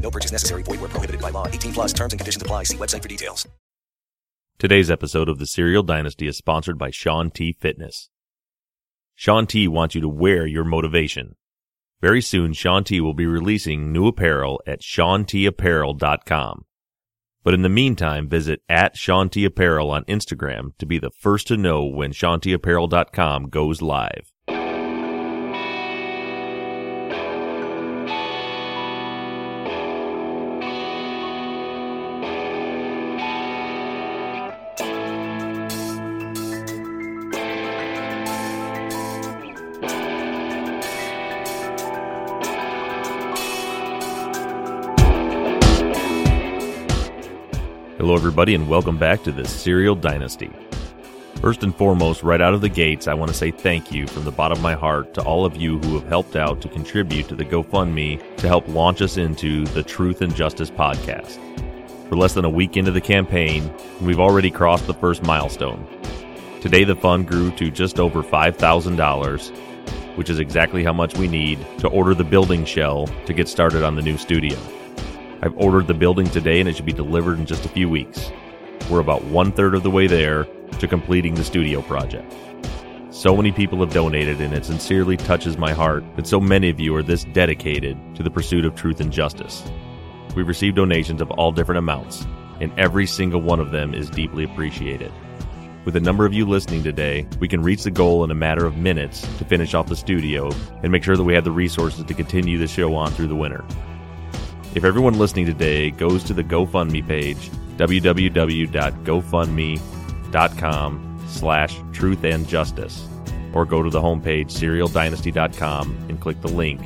No purchase necessary. Void where prohibited by law. 18 plus terms and conditions apply. See website for details. Today's episode of the Serial Dynasty is sponsored by Shaun T Fitness. Shaun T wants you to wear your motivation. Very soon, Shaun T will be releasing new apparel at ShaunTapparel.com. But in the meantime, visit at Shaun T Apparel on Instagram to be the first to know when ShaunTapparel.com goes live. Everybody, and welcome back to the Serial Dynasty. First and foremost, right out of the gates, I want to say thank you from the bottom of my heart to all of you who have helped out to contribute to the GoFundMe to help launch us into the Truth and Justice podcast. We're less than a week into the campaign, and we've already crossed the first milestone. Today, the fund grew to just over $5,000, which is exactly how much we need to order the building shell to get started on the new studio. I've ordered the building today and it should be delivered in just a few weeks. We're about one third of the way there to completing the studio project. So many people have donated and it sincerely touches my heart that so many of you are this dedicated to the pursuit of truth and justice. We've received donations of all different amounts, and every single one of them is deeply appreciated. With a number of you listening today, we can reach the goal in a matter of minutes to finish off the studio and make sure that we have the resources to continue the show on through the winter. If everyone listening today goes to the GoFundMe page, www.gofundme.com slash truth and justice, or go to the homepage serialdynasty.com and click the link.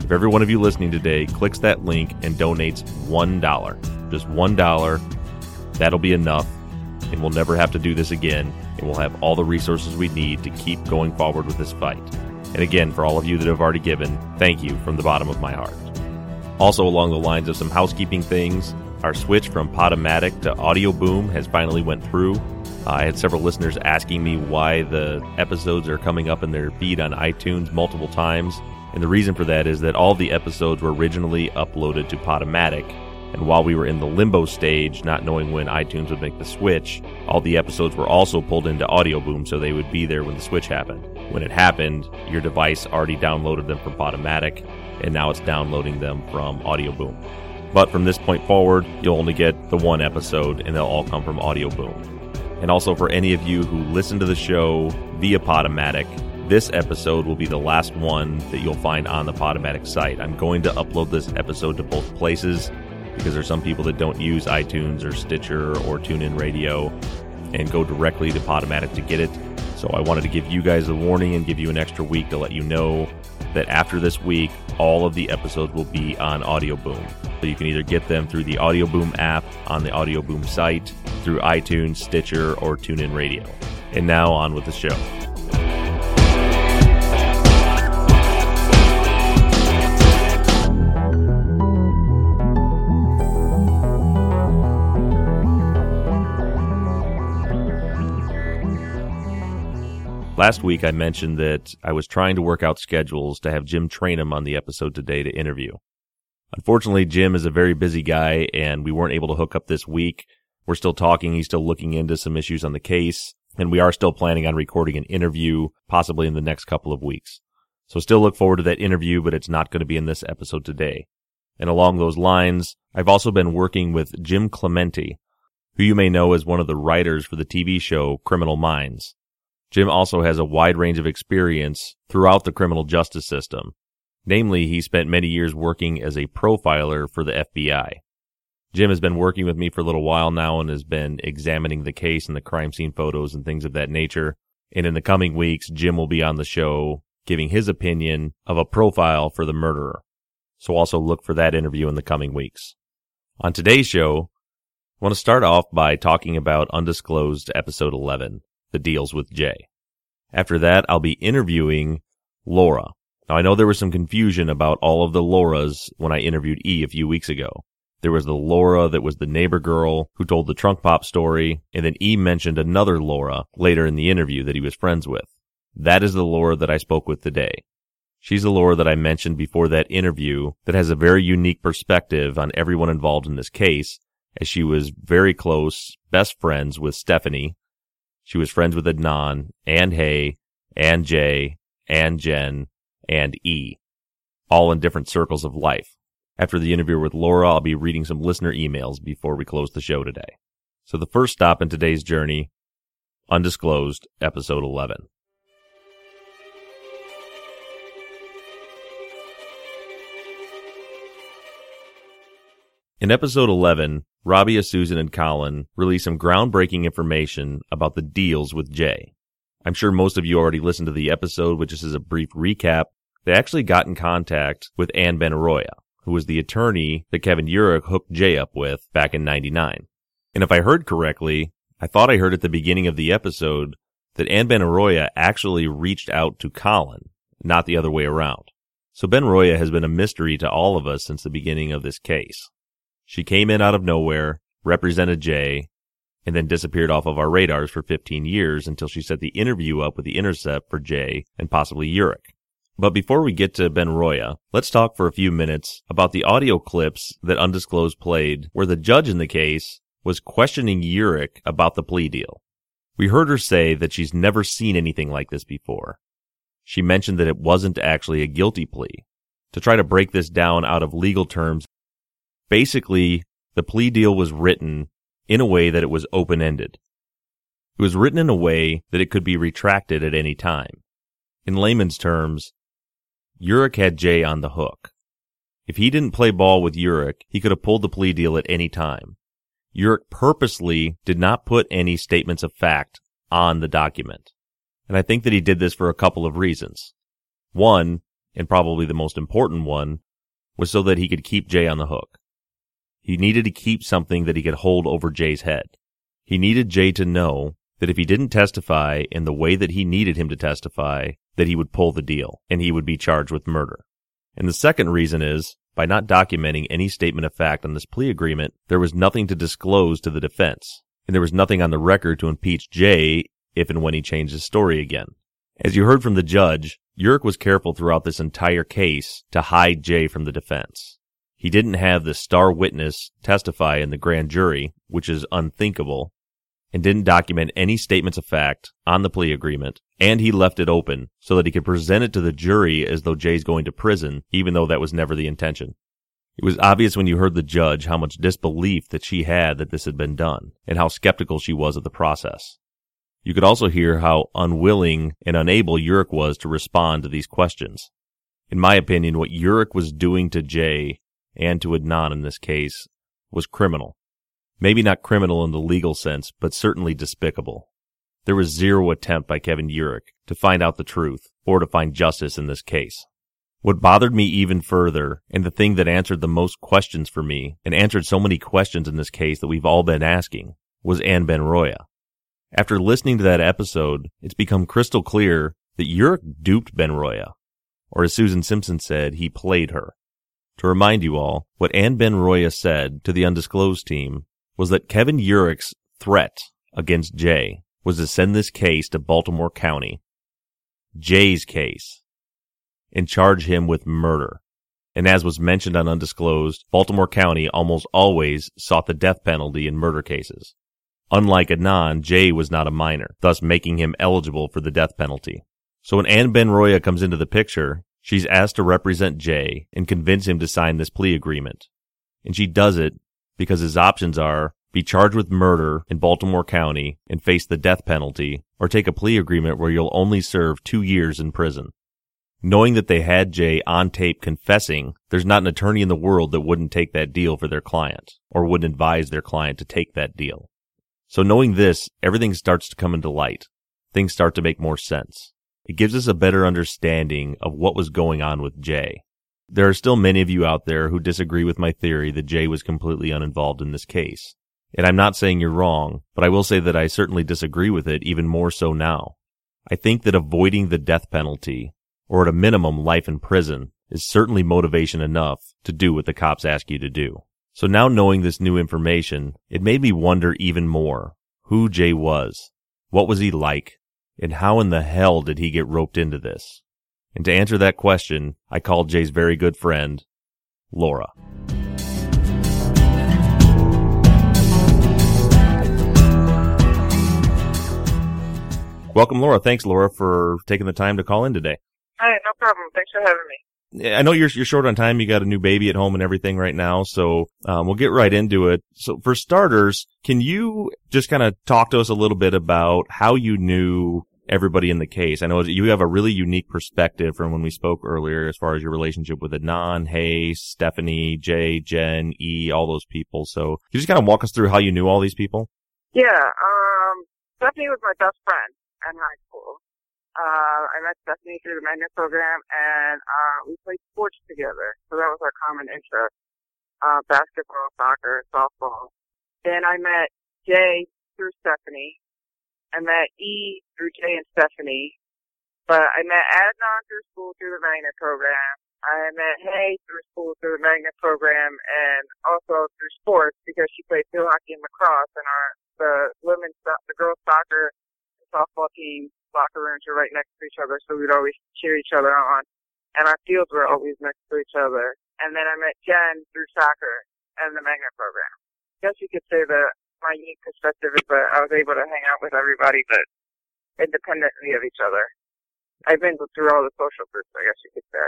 If every one of you listening today clicks that link and donates $1, just $1, that'll be enough, and we'll never have to do this again, and we'll have all the resources we need to keep going forward with this fight. And again, for all of you that have already given, thank you from the bottom of my heart. Also, along the lines of some housekeeping things, our switch from Podomatic to Audio Boom has finally went through. Uh, I had several listeners asking me why the episodes are coming up in their feed on iTunes multiple times, and the reason for that is that all the episodes were originally uploaded to Podomatic, and while we were in the limbo stage, not knowing when iTunes would make the switch, all the episodes were also pulled into Audio Boom so they would be there when the switch happened. When it happened, your device already downloaded them from Podomatic, and now it's downloading them from Audio Boom. But from this point forward, you'll only get the one episode, and they'll all come from Audio Boom. And also for any of you who listen to the show via Podomatic, this episode will be the last one that you'll find on the Podomatic site. I'm going to upload this episode to both places because there's some people that don't use iTunes or Stitcher or TuneIn Radio and go directly to Podomatic to get it. So I wanted to give you guys a warning and give you an extra week to let you know that after this week, all of the episodes will be on Audio Boom. So you can either get them through the Audio Boom app on the Audio Boom site, through iTunes, Stitcher, or TuneIn Radio. And now on with the show. Last week, I mentioned that I was trying to work out schedules to have Jim Trainum on the episode today to interview. Unfortunately, Jim is a very busy guy and we weren't able to hook up this week. We're still talking. He's still looking into some issues on the case and we are still planning on recording an interview possibly in the next couple of weeks. So still look forward to that interview, but it's not going to be in this episode today. And along those lines, I've also been working with Jim Clemente, who you may know as one of the writers for the TV show Criminal Minds. Jim also has a wide range of experience throughout the criminal justice system. Namely, he spent many years working as a profiler for the FBI. Jim has been working with me for a little while now and has been examining the case and the crime scene photos and things of that nature. And in the coming weeks, Jim will be on the show giving his opinion of a profile for the murderer. So also look for that interview in the coming weeks. On today's show, I want to start off by talking about Undisclosed Episode 11, The Deals with Jay. After that, I'll be interviewing Laura. Now, I know there was some confusion about all of the Lauras when I interviewed E a few weeks ago. There was the Laura that was the neighbor girl who told the trunk pop story, and then E mentioned another Laura later in the interview that he was friends with. That is the Laura that I spoke with today. She's the Laura that I mentioned before that interview that has a very unique perspective on everyone involved in this case, as she was very close, best friends with Stephanie. She was friends with Adnan and Hae and Jay and Jenn and E, all in different circles of life. After the interview with Laura, I'll be reading some listener emails before we close the show today. So the first stop in today's journey, undisclosed, episode 11. In episode 11, Rabia, Susan, and Colin release some groundbreaking information about the deals with Jay. I'm sure most of you already listened to the episode, which as a brief recap, they actually got in contact with Ann Benaroya, who was the attorney that Kevin Urick hooked Jay up with back in 99. And if I heard correctly, I thought I heard at the beginning of the episode that Ann Benaroya actually reached out to Colin, not the other way around. So Benaroya has been a mystery to all of us since the beginning of this case. She came in out of nowhere, represented Jay, and then disappeared off of our radars for 15 years until she set the interview up with the Intercept for Jay and possibly Urick. But before we get to Benaroya, let's talk for a few minutes about the audio clips that Undisclosed played where the judge in the case was questioning Urick about the plea deal. We heard her say that she's never seen anything like this before. She mentioned that it wasn't actually a guilty plea. To try to break this down out of legal terms, basically, the plea deal was written in a way that it was open ended. It was written in a way that it could be retracted at any time. In layman's terms, Urick had Jay on the hook. If he didn't play ball with Urick, he could have pulled the plea deal at any time. Urick purposely did not put any statements of fact on the document. And I think that he did this for a couple of reasons. One, and probably the most important one, was so that he could keep Jay on the hook. He needed to keep something that he could hold over Jay's head. He needed Jay to know that if he didn't testify in the way that he needed him to testify, that he would pull the deal and he would be charged with murder. And the second reason is, by not documenting any statement of fact on this plea agreement, there was nothing to disclose to the defense. And there was nothing on the record to impeach Jay if and when he changed his story again. As you heard from the judge, Urick was careful throughout this entire case to hide Jay from the defense. He didn't have the star witness testify in the grand jury, which is unthinkable, and didn't document any statements of fact on the plea agreement, and he left it open so that he could present it to the jury as though Jay's going to prison, even though that was never the intention. It was obvious when you heard the judge how much disbelief that she had that this had been done, and how skeptical she was of the process. You could also hear how unwilling and unable Urick was to respond to these questions. In my opinion, what Urick was doing to Jay and to Adnan in this case, was criminal. Maybe not criminal in the legal sense, but certainly despicable. There was zero attempt by Kevin Urick to find out the truth or to find justice in this case. What bothered me even further, and the thing that answered the most questions for me, and answered so many questions in this case that we've all been asking, was Ann Benaroya. After listening to that episode, it's become crystal clear that Urick duped Benaroya, Or as Susan Simpson said, he played her. To remind you all, what Ann Benaroya said to the undisclosed team was that Kevin Urick's threat against Jay was to send this case to Baltimore County, Jay's case, and charge him with murder. And as was mentioned on Undisclosed, Baltimore County almost always sought the death penalty in murder cases. Unlike Adnan, Jay was not a minor, thus making him eligible for the death penalty. So when Ann Benaroya comes into the picture, She's asked to represent Jay and convince him to sign this plea agreement. And she does it because his options are be charged with murder in Baltimore County and face the death penalty, or take a plea agreement where you'll only serve two years in prison. Knowing that they had Jay on tape confessing, there's not an attorney in the world that wouldn't take that deal for their client, or wouldn't advise their client to take that deal. So knowing this, everything starts to come into light. Things start to make more sense. It gives us a better understanding of what was going on with Jay. There are still many of you out there who disagree with my theory that Jay was completely uninvolved in this case. And I'm not saying you're wrong, but I will say that I certainly disagree with it even more so now. I think that avoiding the death penalty, or at a minimum life in prison, is certainly motivation enough to do what the cops ask you to do. So now knowing this new information, it made me wonder even more who Jay was. What was he like? And how in the hell did he get roped into this? And to answer that question, I called Jay's very good friend, Laura. Welcome, Laura. Thanks, Laura, for taking the time to call in today. Hi, no problem. Thanks for having me. I know you're you're short on time. You got a new baby at home and everything right now, so um, we'll get right into it. So, for starters, can you just kind of talk to us a little bit about how you knew everybody in the case? I know you have a really unique perspective from when we spoke earlier, as far as your relationship with Adnan, Hae, Stephanie, Jay, Jenn, E, all those people. So, can you just kind of walk us through how you knew all these people? Yeah, um, Stephanie was my best friend in high school. Uh, I met Stephanie through the magnet program and, uh, we played sports together. So that was our common interest. Uh, basketball, soccer, softball. Then I met Jay through Stephanie. I met E through Jay and Stephanie. But I met Adnan through school through the magnet program. I met Hae through school through the magnet program and also through sports because she played field hockey and lacrosse and our, the women's, the girls soccer softball team locker rooms were right next to each other, so we'd always cheer each other on. And our fields were always next to each other. And then I met Jenn through soccer and the magnet program. I guess you could say that my unique perspective is that I was able to hang out with everybody, but independently of each other. I've been through all the social groups, I guess you could say.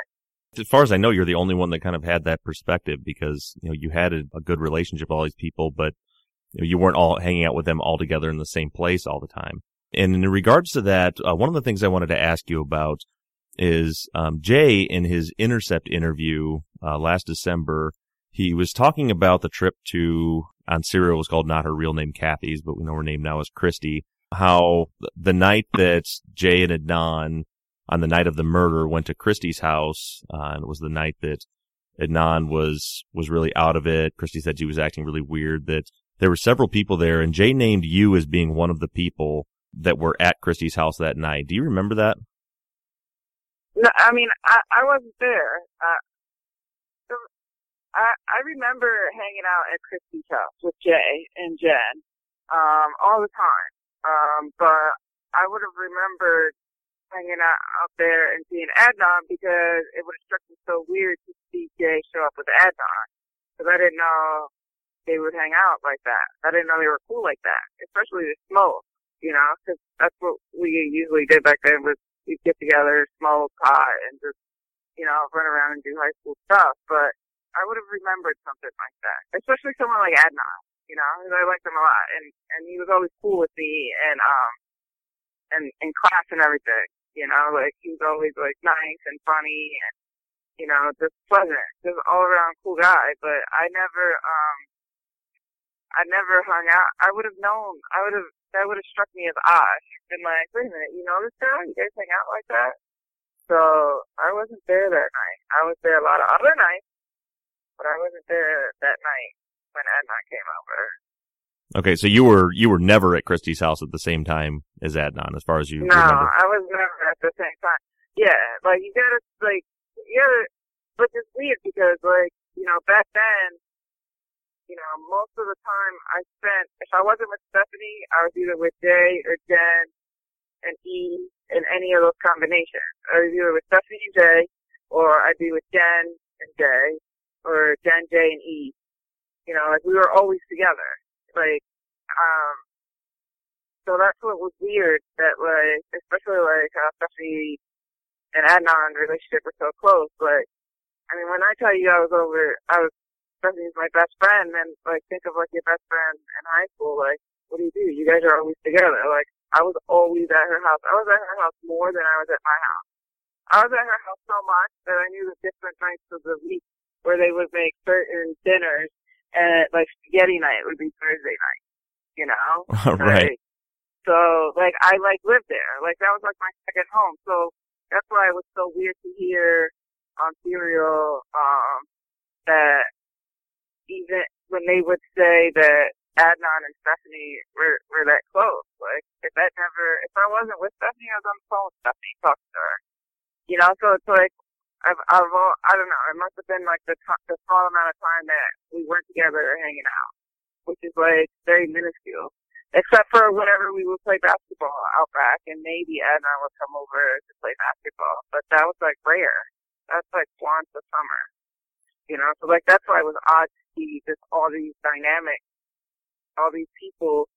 As far as I know, you're the only one that kind of had that perspective because, you know, you had a, a good relationship with all these people, but you, know, you weren't all hanging out with them all together in the same place all the time. And in regards to that, uh, one of the things I wanted to ask you about is um, Jay in his Intercept interview uh, last December. He was talking about the trip to on Serial was called not her real name Kathy's, but we know her name now is Christy. How the night that Jay and Adnan on the night of the murder went to Christy's house, uh, and it was the night that Adnan was was really out of it. Christy said she was acting really weird. That there were several people there, and Jay named you as being one of the people that were at Christy's house that night. Do you remember that? No, I mean, I, I wasn't there. Uh, I, I remember hanging out at Christy's house with Jay and Jenn, um, all the time. Um, but I would have remembered hanging out out there and seeing Adnan because it would have struck me so weird to see Jay show up with Adnan. Because I didn't know they would hang out like that. I didn't know they were cool like that, especially the smoke you know, because that's what we usually did back then was we'd get together, smoke pot, and just, you know, run around and do high school stuff. But I would have remembered something like that, especially someone like Adnan, you know, because I liked him a lot, and and he was always cool with me, and um, and in class and everything, you know, like he was always like nice and funny, and you know, just pleasant, just all around cool guy. But I never, um, I never hung out. I would have known. I would have that would have struck me as odd. Been like, wait a minute, you know this guy? You guys hang out like that? So I wasn't there that night. I was there a lot of other nights, but I wasn't there that night when Adnan came over. Okay, so you were you were never at Christy's house at the same time as Adnan, as far as you no, remember. I was never at the same time. Yeah, like you gotta like you gotta, but it's weird because like you know back then you know, most of the time I spent, if I wasn't with Stephanie, I was either with Jay or Jenn and E in any of those combinations. I was either with Stephanie and Jay, or I'd be with Jenn and Jay, or Jenn, Jay, and E. You know, like we were always together. Like, um, so that's what was weird that like, especially like how Stephanie and Adnan relationship were so close. Like, I mean, when I tell you I was over, I was Stephanie's my best friend, and like think of like your best friend in high school. Like, what do you do? You guys are always together. Like, I was always at her house. I was at her house more than I was at my house. I was at her house so much that I knew the different nights of the week where they would make certain dinners, and like spaghetti night would be Thursday night. You know, right? Like, so like I like lived there. Like that was like my second home. So that's why it was so weird to hear on Serial um, that even when they would say that Adnan and Stephanie were were that close. Like if that never, if I wasn't with Stephanie, I was on the phone with Stephanie talking to her. You know, so it's like I've, I've all, I don't know. It must have been like the the small amount of time that we weren't together or hanging out, which is like very minuscule. Except for whenever we would play basketball out back, and maybe Adnan would come over to play basketball, but that was like rare. That's like once a summer, you know. So like that's why it was odd to see just all these dynamics, all these people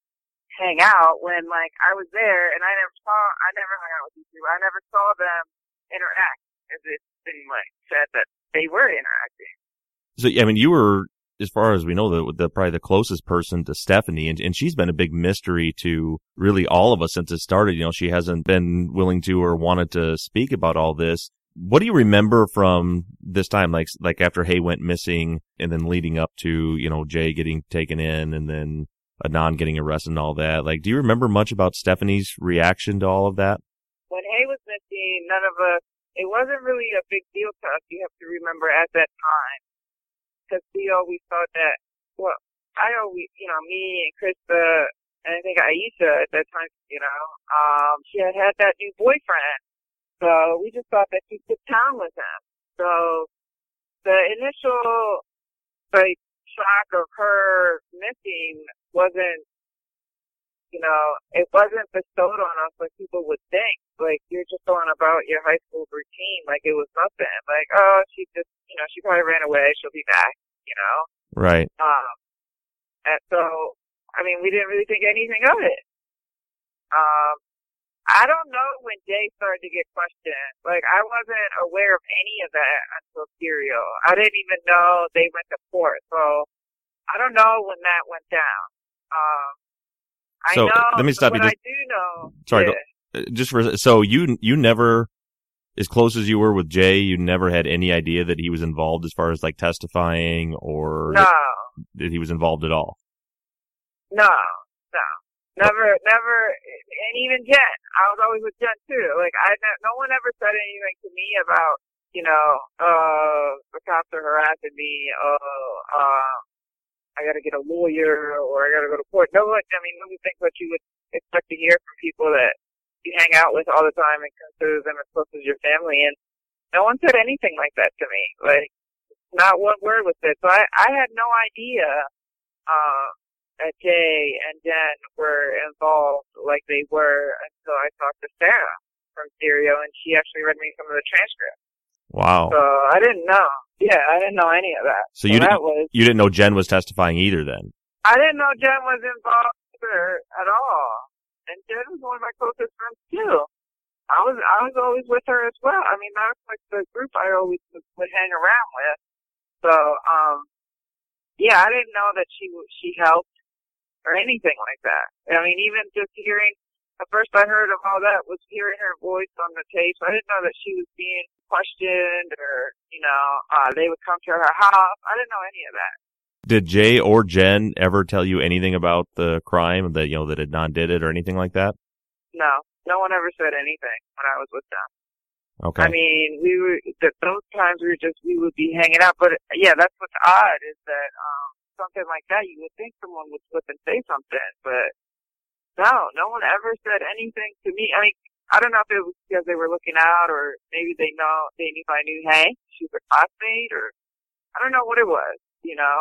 hang out when like I was there and I never saw, I never hung out with these people. I never saw them interact as it's been like said that they were interacting. So I mean, you were as far as we know, the, the probably the closest person to Stephanie, and, and she's been a big mystery to really all of us since it started. You know, she hasn't been willing to or wanted to speak about all this. What do you remember from this time, like like after Hae went missing, and then leading up to you know Jay getting taken in, and then Adnan getting arrested and all that? Like, do you remember much about Stephanie's reaction to all of that? When Hae was missing, none of us. It wasn't really a big deal to us. You have to remember at that time because we always thought that, well, I always, you know, me and Krista, and I think Aisha at that time, you know, um, she had had that new boyfriend. So we just thought that she took town with him. So the initial, like, shock of her missing wasn't, you know, it wasn't bestowed on us like people would think. Like, you're just going about your high school routine like it was nothing. Like, oh, she just, you know, she probably ran away. She'll be back, you know? Right. Um, and so, I mean, we didn't really think anything of it. Um, I don't know when Jay started to get questioned. Like, I wasn't aware of any of that until Serial. I didn't even know they went to court. So, I don't know when that went down. Um, I So, know, let me stop you just- I do know. Sorry, go- Uh, just for so you you never as close as you were with Jay, you never had any idea that he was involved as far as like testifying or No, that he was involved at all. no, no. Never, never, and even Jenn. I was always with Jenn too. Like, I, no one ever said anything to me about, you know, uh, the cops are harassing me, Oh, uh, I gotta get a lawyer, or I gotta go to court. No one, I mean, those are things that you would expect to hear from people that you hang out with all the time and consider them as close as your family, and no one said anything like that to me. Like, not one word was said. So I, I had no idea, uh, Jay and Jenn were involved like they were until I talked to Sarah from Serial and she actually read me some of the transcripts. Wow. So I didn't know. Yeah, I didn't know any of that. So you that didn't- was You didn't know Jenn was testifying either then. I didn't know Jenn was involved with her at all. And Jenn was one of my closest friends too. I was I was always with her as well. I mean that was like the group I always would, would hang around with. So um yeah, I didn't know that she she helped or anything like that. I mean even just hearing the first I heard of all that was hearing her voice on the tape. I didn't know that she was being questioned or, you know, uh they would come to her house. I didn't know any of that. Did Jay or Jenn ever tell you anything about the crime that you know that Adnan did it or anything like that? No. No one ever said anything when I was with them. Okay. I mean, we were th- those times we were just we would be hanging out. But yeah, that's what's odd is that um something like that you would think someone would slip and say something, but no, no one ever said anything to me. I mean, I don't know if it was because they were looking out or maybe they know they knew I knew Hae, she was a classmate, or I don't know what it was. You know,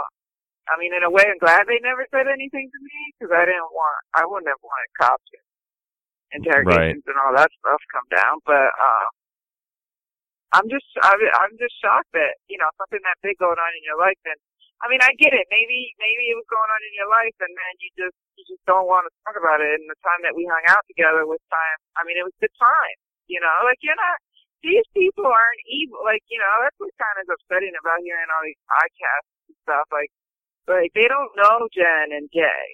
I mean, in a way, I'm glad they never said anything to me because I didn't want I wouldn't have wanted cops and interrogations and all that stuff come down, but. uh I'm just, I, I'm just shocked that you know something that big going on in your life, and I mean, I get it. Maybe, maybe it was going on in your life, and then you just, you just don't want to talk about it. And the time that we hung out together was time. I mean, it was good time. You know, like you're not. These people aren't evil. Like you know, that's what kind of upsetting about hearing all these podcasts and stuff. Like, like they don't know Jenn and Jay.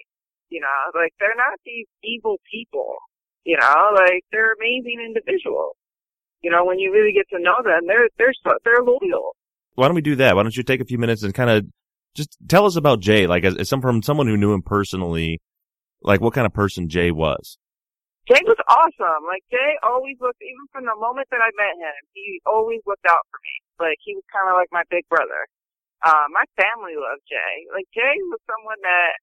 You know, like they're not these evil people. You know, like they're amazing individuals. You know, when you really get to know them, they're they're they're loyal. Why don't we do that? Why don't you take a few minutes and kind of just tell us about Jay, like as, as some from someone who knew him personally, like what kind of person Jay was. Jay was awesome. Like Jay always looked, even from the moment that I met him, he always looked out for me. Like he was kind of like my big brother. Uh, my family loved Jay. Like Jay was someone that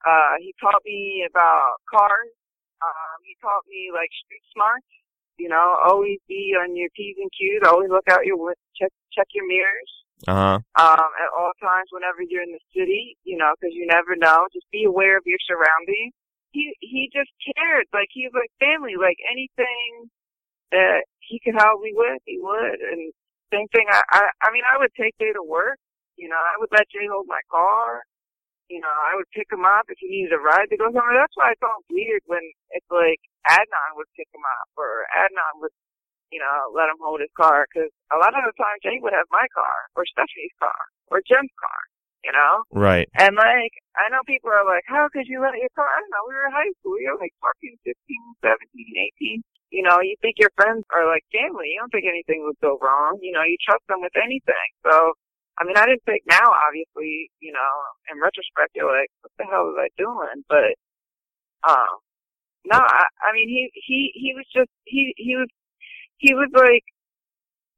Uh, he taught me about cars. Um, he taught me like street smarts. You know, always be on your p's and q's. Always look out your check check your mirrors. Uh huh. Um, at all times whenever you're in the city. You know, because you never know. Just be aware of your surroundings. He he just cared. Like he was like family. Like anything that he could help me with, he would. And same thing. I I, I mean, I would take Jay to work. You know, I would let Jay hold my car. You know, I would pick him up if he needed a ride to go somewhere. That's why I felt weird when it's like Adnan would pick him up or Adnan would, you know, let him hold his car. Because a lot of the time Jay would have my car or Stephanie's car or Jim's car. You know, Right. and like, I know people are like, how could you let your car? I don't know. We were in high school. We were like fucking 15, 17, 18. You know, you think your friends are like family. You don't think anything would go wrong. You know, you trust them with anything. So, I mean, I didn't think now, obviously, you know, in retrospect, you're like, what the hell was I doing? But, um, no, I, I mean, he, he, he was just, he, he was, he was like,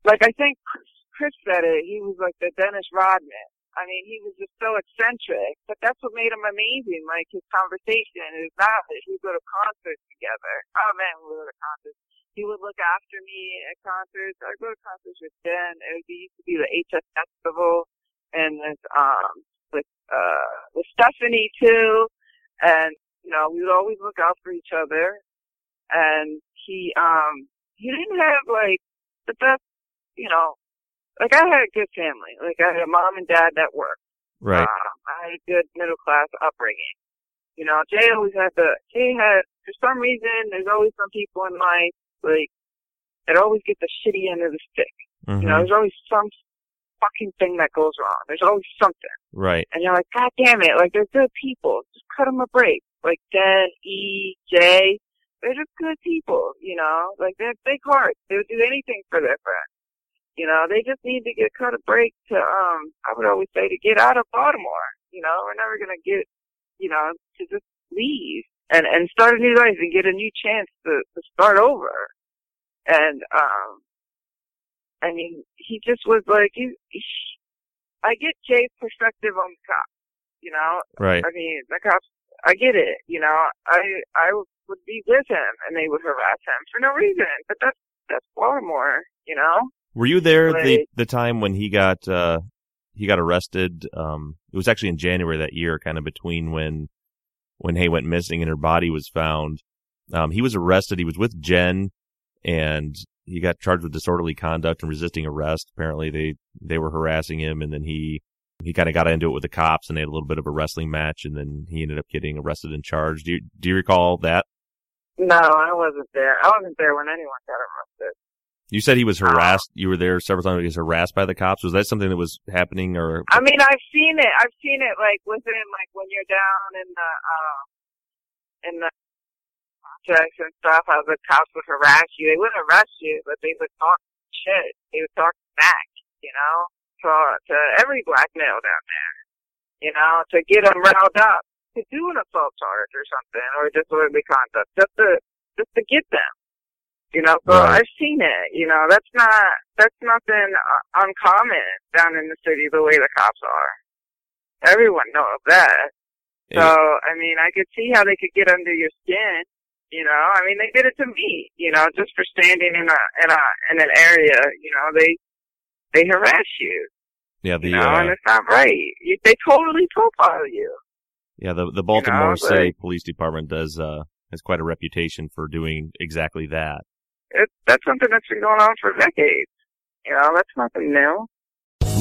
like I think Chris, Chris said it, he was like the Dennis Rodman. I mean, he was just so eccentric, but that's what made him amazing. Like his conversation, his knowledge. We'd go to concerts together. Oh man, we go to concerts. He would look after me at concerts. I'd go to concerts with Jenn. It used to be the HS Festival, and with um with uh with Stephanie too. And you know, we would always look out for each other. And he um he didn't have like the best, you know, like I had a good family. Like I had a mom and dad that worked. Right. Um, I had a good middle class upbringing. You know, Jay always had the Jay had for some reason there's always some people in life like that always get the shitty end of the stick. Mhm. You know, there's always some fucking thing that goes wrong. There's always something. Right. And you're like, God damn it, like they're good people. Just cut them a break. Like E, Jay, they're just good people, you know? Like they have big hearts. They would do anything for their friends. You know, they just need to get cut a break to um I would always say to get out of Baltimore. You know, we're never gonna get you know, to just leave and and start a new life and get a new chance to, to start over. And um I mean, he just was like he, he I get Jay's perspective on the cops, you know? Right. I mean, the cops, I get it, you know? I, I would be with him and they would harass him for no reason, but that's, that's Baltimore, you know? Were you there the the time when he got uh he got arrested? Um it was actually in January that year, kind of between when when Hae went missing and her body was found. Um he was arrested. He was with Jenn and he got charged with disorderly conduct and resisting arrest. Apparently they they were harassing him and then he he kind of got into it with the cops and they had a little bit of a wrestling match and then he ended up getting arrested and charged. Do you do you recall that? No, I wasn't there. I wasn't there when anyone got arrested. You said he was harassed. You were there several times. He was harassed by the cops. Was that something that was happening or I mean, I've seen it. I've seen it like within like when you're down in the, um, in the projects and stuff, how the cops would harass you. They wouldn't arrest you, but they would talk shit. They would talk back. you know, to, to every black male down there, you know, to get them riled up to do an assault charge or something or disorderly conduct, just to, just to get them. You know, so Right. I've seen it. You know, that's not that's nothing uh, uncommon down in the city the way the cops are. Everyone knows that. So I mean, I could see how they could get under your skin. You know, I mean, they did it to me. You know, just for standing in a in a in an area. You know, they they harass you. yeah the You know, and uh, it's not right. You, they totally profile you. Yeah the the Baltimore know, City Police Department does uh has quite a reputation for doing exactly that. It, that's something that's been going on for decades. You know, that's nothing new.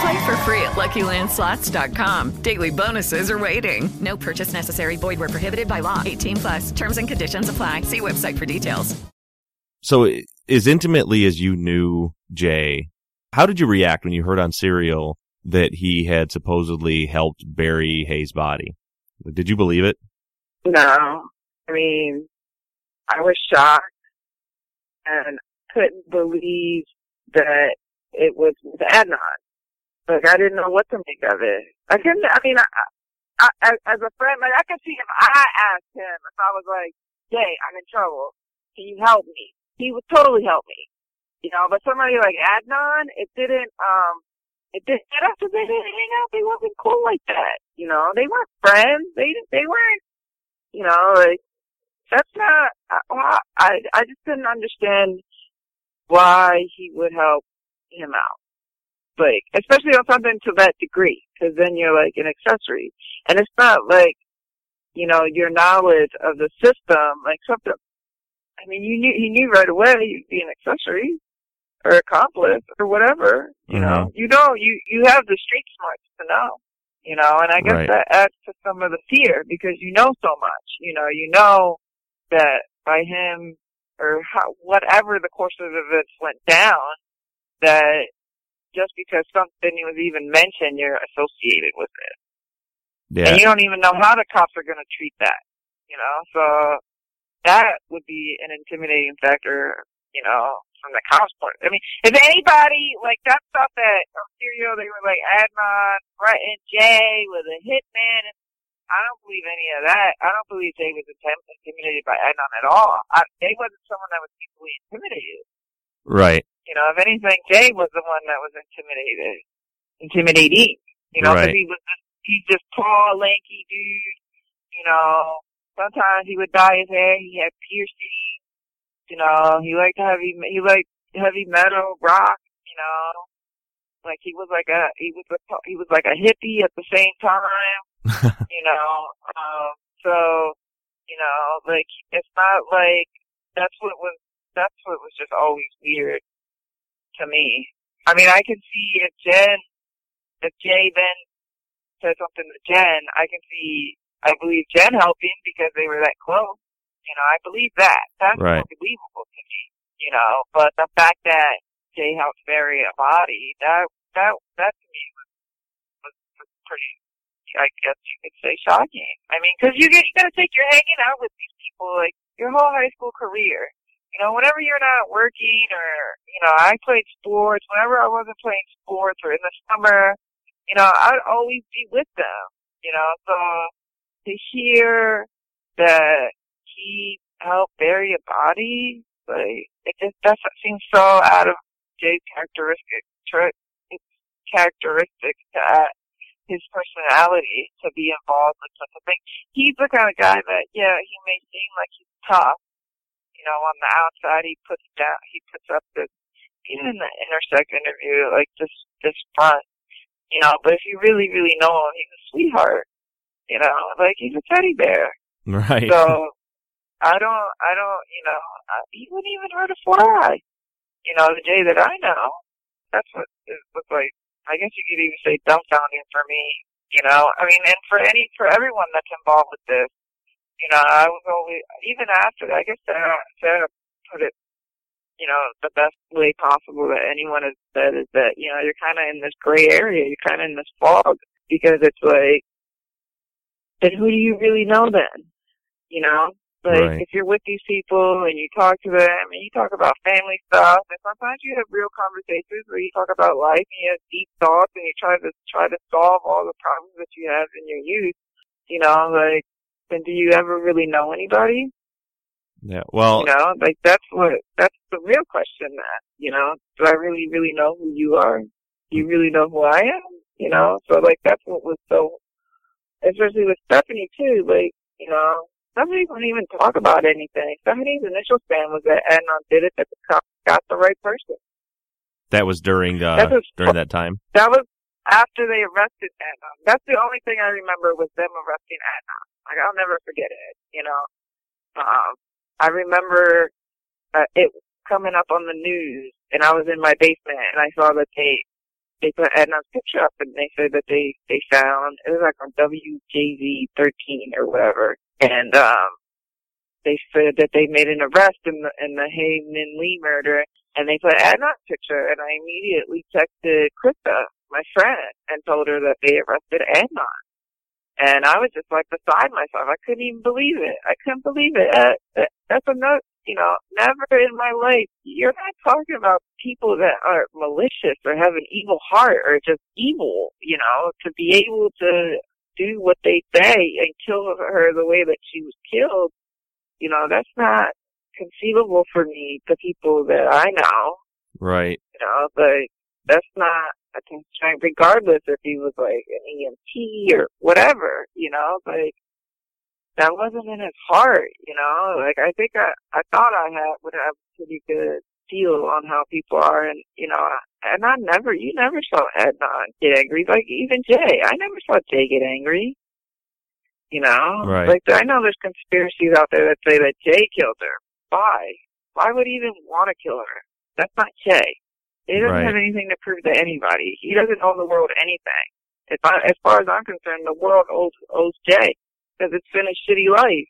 Play for free at LuckyLandSlots.com. Daily bonuses are waiting. No purchase necessary. Void where prohibited by law. 18 plus. Terms and conditions apply. See website for details. So, as intimately as you knew Jay, how did you react when you heard on Serial that he had supposedly helped bury Hae's body? Did you believe it? No. I mean, I was shocked and couldn't believe that it was with Adnan. Like, I didn't know what to make of it. I couldn't, I mean, I, I, as a friend, like, I could see if I asked him, if I was like, "Hey, I'm in trouble. Can you help me? He would totally help me. You know, but somebody like Adnan, it didn't, um, it didn't, after they didn't hang out, they wasn't cool like that. You know, they weren't friends. They, didn't they weren't, you know, like, that's not, I, I just didn't understand why he would help him out. Like, especially on something to that degree, because then you're like an accessory. And it's not like, you know, your knowledge of the system, like something, I mean, you knew, he knew right away you'd be an accessory or accomplice or whatever, you know. Mhm. You know, you, you have the street smarts to know, you know, and I guess Right. that adds to some of the fear because you know so much, you know, you know that by him or how, whatever the course of events went down, that just because something was even mentioned, you're associated with it. Yeah. And you don't even know how the cops are going to treat that, you know? So that would be an intimidating factor, you know, from the cops' point. I mean, if anybody, like that stuff that on Serial, they were like Adnan, Brett and Jay with a hitman, and I don't believe any of that. I don't believe Jay was intim- intimidated by Adnan at all. I, Jay wasn't someone that was easily intimidated. Right. You know, if anything, Jay was the one that was intimidated, intimidating. You know, because Right. he was just, he's just tall, lanky dude. You know, sometimes he would dye his hair. He had piercings. You know, he liked heavy. He liked heavy metal, rock. You know, like he was like a he was a he was like a hippie at the same time. you know, um, so you know, like it's not like that's what was that's what was just always weird to me. I mean, I can see if Jenn, if Jay then said something to Jenn, I can see, I believe Jenn helped him because they were that close. You know, I believe that. That's Right. believable to me. You know, but the fact that Jay helped bury a body, that, that, that to me was, was, was pretty, I guess you could say shocking. I mean, cause you get, you gotta take, you're hanging out with these people like your whole high school career. You know, whenever you're not working or, you know, I played sports, whenever I wasn't playing sports or in the summer, you know, I'd always be with them, you know, so to hear that he helped bury a body, like, it just doesn't seem so out of Jay's characteristic, characteristic to add his personality to be involved with such a thing. He's the kind of guy that, yeah, he may seem like he's tough, you know, on the outside he puts down, he puts up this, even in the Intercept interview, like this, this front, you know, but if you really, really know him, he's a sweetheart, you know, like he's a teddy bear. Right. So, I don't, I don't, you know, I, he wouldn't even hurt a fly. You know, the day that I know, that's what it was like, I guess you could even say dumbfounding for me, you know, I mean, and for any, for everyone that's involved with this, you know, I was always, even after that, I guess Sarah, Sarah put it, you know, the best way possible that anyone has said is that, you know, you're kind of in this gray area, you're kind of in this fog, because it's like, then who do you really know then? You know? Like, Right. if you're with these people and you talk to them and you talk about family stuff, and sometimes you have real conversations where you talk about life and you have deep thoughts and you try to, try to solve all the problems that you have in your youth, you know, like, then do you ever really know anybody? Yeah. Well, you know, like that's what that's the real question. That you know, do I really, really know who you are? Do you really know who I am? You know, so like that's what was so, especially with Stephanie too. Like you know, Stephanie wouldn't even talk about anything. Stephanie's initial stand was that Adnan did it, that the cop got the right person. that was during uh, That was- during that time. That was after they arrested Adnan. That's the only thing I remember was them arresting Adnan. Like I'll never forget it. You know, um, I remember uh, it. coming up on the news, and I was in my basement, and I saw that they they put Adnan's picture up, and they said that they they found it was like on WJZ 13 or whatever, and um, they said that they made an arrest in the in the Hae Min Lee murder, and they put Adnan's picture, and I immediately texted Krista, my friend, and told her that they arrested Adnan. And I was just like beside myself. I couldn't even believe it. I couldn't believe it. Uh, that's another, you know, never in my life. You're not talking about people that are malicious or have an evil heart or just evil, you know, to be able to do what they say and kill her the way that she was killed. You know, that's not conceivable for me, the people that I know. Right. You know, but that's not I can regardless if he was like an EMT or whatever, you know, like that wasn't in his heart, you know. Like I think I I thought I had would have a pretty good feel on how people are, and you know, and I never, you never saw Adnan get angry. Like even Jay, I never saw Jay get angry. You know, right. like I know there's conspiracies out there that say that Jay killed her. Why? Why would he even want to kill her? That's not Jay. He doesn't Right. have anything to prove to anybody. He doesn't owe the world anything. As far, as far as I'm concerned, the world owes, owes Jay because it's been a shitty life.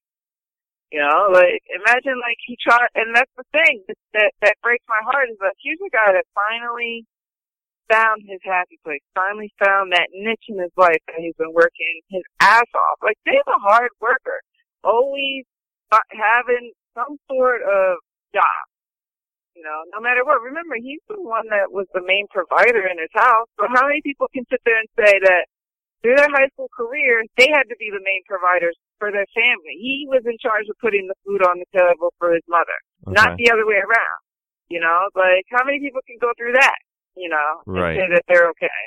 You know, like imagine like he tried, and that's the thing that that breaks my heart is that here's a guy that finally found his happy place, finally found that niche in his life that he's been working his ass off. Like Jay's a hard worker, always uh, having some sort of job. You know, no matter what. Remember, he's the one that was the main provider in his house. So how many people can sit there and say that through their high school career, they had to be the main providers for their family? He was in charge of putting the food on the table for his mother, not the other way around. You know, like how many people can go through that? You know, Right. and say that they're okay.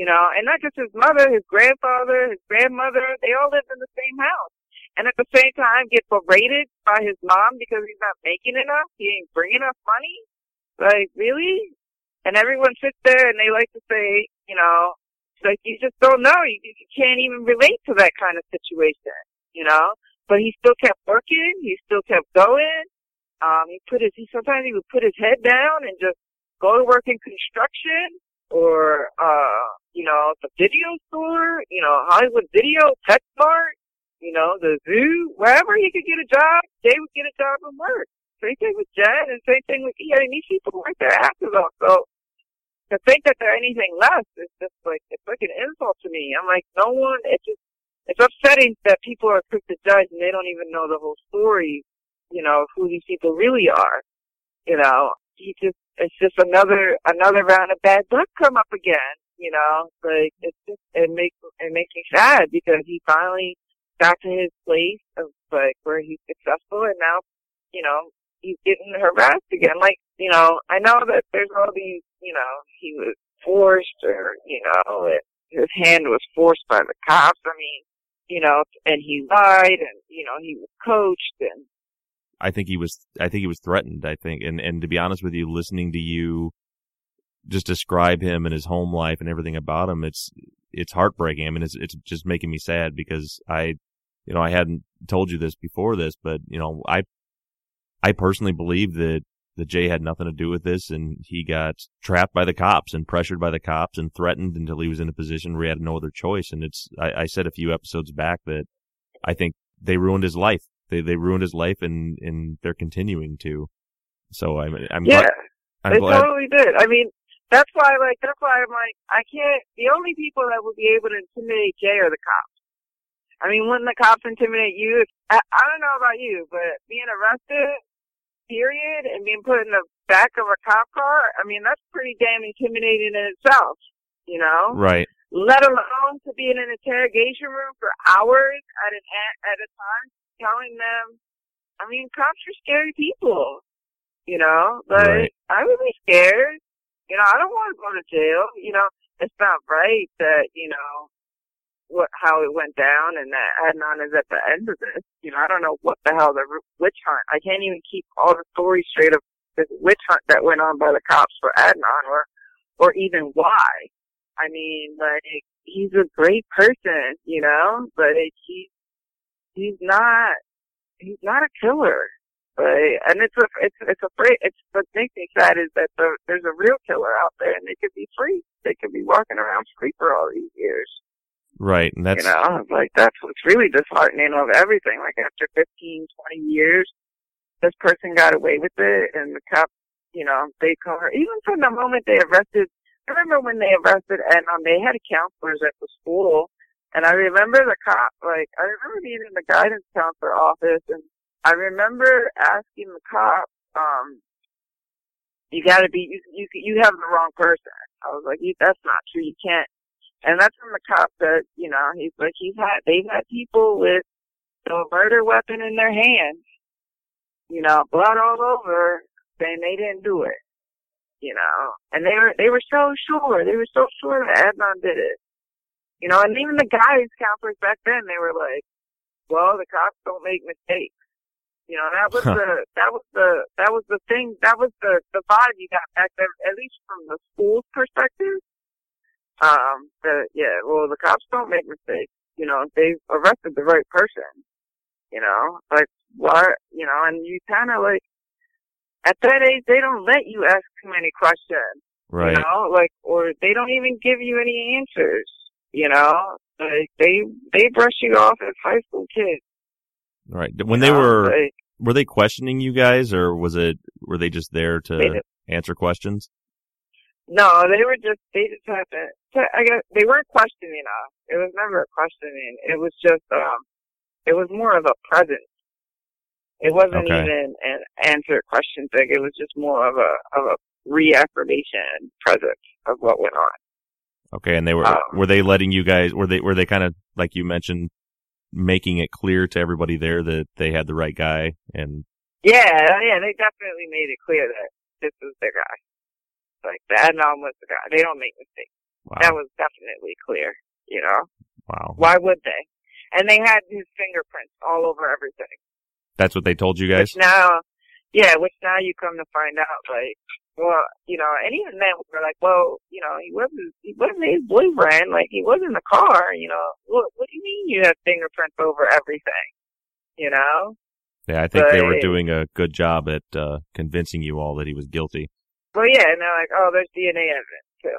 You know, and not just his mother, his grandfather, his grandmother, they all lived in the same house. And at the same time get berated by his mom because he's not making enough, he ain't bringing enough money. Like, really? And everyone sits there and they like to say, you know, like you just don't know. You, you can't even relate to that kind of situation, you know? But he still kept working. He still kept going. Um, he put his, he sometimes he would put his head down and just go to work in construction or, uh, you know, the video store, you know, Hollywood Video, PetSmart, you know, the zoo, wherever he could get a job, they would get a job and work. Same thing with Jenn and same thing with Ian. And these people work their asses off. So to think that they're anything less is just like, it's like an insult to me. I'm like, no one, it's just, it's upsetting that people are quick to judge and they don't even know the whole story, you know, of who these people really are. You know, he just, it's just another, another round of bad luck come up again, you know, like, it's just, it makes, it makes me sad because he finally got to his place of like where he's successful and now, you know, he's getting harassed again. Like, you know, I know that there's all these, you know, he was forced or, you know, his hand was forced by the cops. I mean, you know, and he lied and, you know, he was coached and, I think he was I think he was threatened, I think. And and to be honest with you, listening to you just describe him and his home life and everything about him, it's it's heartbreaking. I mean it's it's just making me sad because I you know, I hadn't told you this before this, but you know, I I personally believe that that Jay had nothing to do with this and he got trapped by the cops and pressured by the cops and threatened until he was in a position where he had no other choice. And it's I, I said a few episodes back that I think they ruined his life. They they ruined his life and and they're continuing to. So I'm I'm yeah, glad. I'm they glad. totally did. I mean, that's why, like, that's why I'm like, I can't. The only people that would be able to intimidate Jay are the cops. I mean, wouldn't the cops intimidate you? I, I don't know about you, but being arrested, period, and being put in the back of a cop car, I mean, that's pretty damn intimidating in itself. You know, Right. let alone to be in an interrogation room for hours at an at a time, telling them. I mean, cops are scary people. You know, like Right. I would be scared. You know, I don't want to go to jail. You know, it's not right that you know what how it went down and that Adnan is at the end of this. You know, I don't know what the hell the witch hunt. I can't even keep all the stories straight of this witch hunt that went on by the cops for Adnan or or even why. I mean, like he's a great person, you know, but he he's not he's not a killer. Right, and it's a it's it's a free. It's what makes me sad is that the, there's a real killer out there, and they could be free. They could be walking around free for all these years. Right, and that's you know, like that's what's really disheartening of everything. Like after 15, 20 years, this person got away with it, and the cops, you know, they call her. Even from the moment they arrested, I remember when they arrested, and um, they had counselors at the school, and I remember the cop. Like I remember being in the guidance counselor office, and I remember asking the cop, um, "You got to be you, you you have the wrong person." I was like, "That's not true. You can't." And that's when the cop said, you know, he's like, he's had, they've had people with the murder weapon in their hands, you know, blood all over, saying they didn't do it, you know, and they were, they were so sure, they were so sure that Adnan did it, you know, and even the guys counselors back then, they were like, well, the cops don't make mistakes. You know, that was Huh. the, that was the, that was the thing, that was the, the vibe you got back then, at least from the school's perspective. Um, that, yeah, well, the cops don't make mistakes. You know, they arrested the right person. You know, like, why, you know, and you kind of like, at that age, they don't let you ask too many questions. right. You know, like, or they don't even give you any answers. You know, like they they brush you off as high school kids. Right. When they know, were like, were they questioning you guys, or was it were they just there to answer questions? No, they were just they just had to. to- I guess they weren't questioning us. It was never a questioning. It was just um, it was more of a presence. It wasn't Okay. even an answer question thing. It was just more of a of a reaffirmation presence of what went on. Okay, and they were Um, were they letting you guys were they were they kind of like you mentioned making it clear to everybody there that they had the right guy and Yeah, yeah, they definitely made it clear that this was their guy. Like the Adnan was the guy. They don't make mistakes. wow That was definitely clear. You know, wow why would they? And they had his fingerprints all over everything. that's what they told you guys. Which now, yeah, which now you come to find out, like, well, you know, and even then we're like, well, you know, he wasn't, he wasn't his boyfriend, like he was in the car, you know. What, what do you mean you have fingerprints over everything? You know? Yeah, I think they were doing a good job at uh, convincing you all that he was guilty. Well, yeah, and they're like, oh, there's DNA evidence too.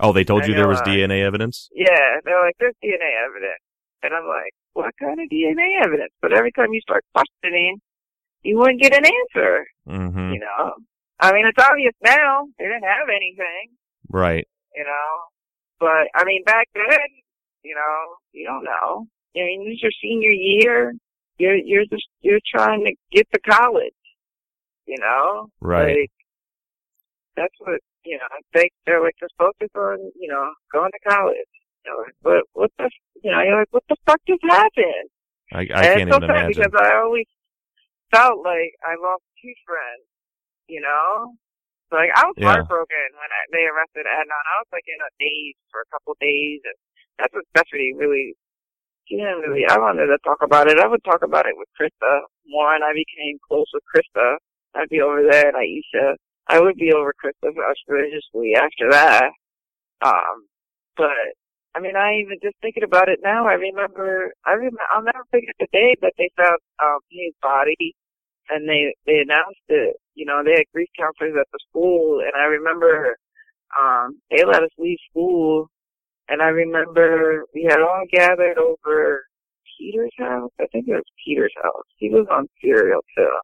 Oh, they told I you there was uh, DNA evidence. Yeah, they're like, there's DNA evidence. And I'm like, what kind of DNA evidence? But every time you start questioning, you wouldn't get an answer, Mm-hmm. you know? I mean, it's obvious now. They didn't have anything, Right. you know? But, I mean, back then, you know, you don't know. I mean, this is your senior year. You're, you're just, you're trying to get to college, you know? Right. Like, that's what, you know, they, they're like, just focus on, you know, going to college. You know, like, but what the, you know, you're like, what the fuck just happened? I, I and can't so even imagine. because I always felt like I lost two friends, you know? Like, I was Yeah. heartbroken when I, they arrested Adnan. I was like in a daze for a couple of days and that's what, what he really, he didn't really, I wanted to talk about it. I would talk about it with Krista more and I became close with Krista. I'd be over there at Aisha. I would be over Krista religiously after that. Um, but I mean, I even just thinking about it now. I remember, I remember, I'll never forget the day that they found um, his body, and they they announced it. You know, they had grief counselors at the school, and I remember um, they let us leave school, and I remember we had all gathered over Peter's house. I think it was Peter's house. He was on Serial too.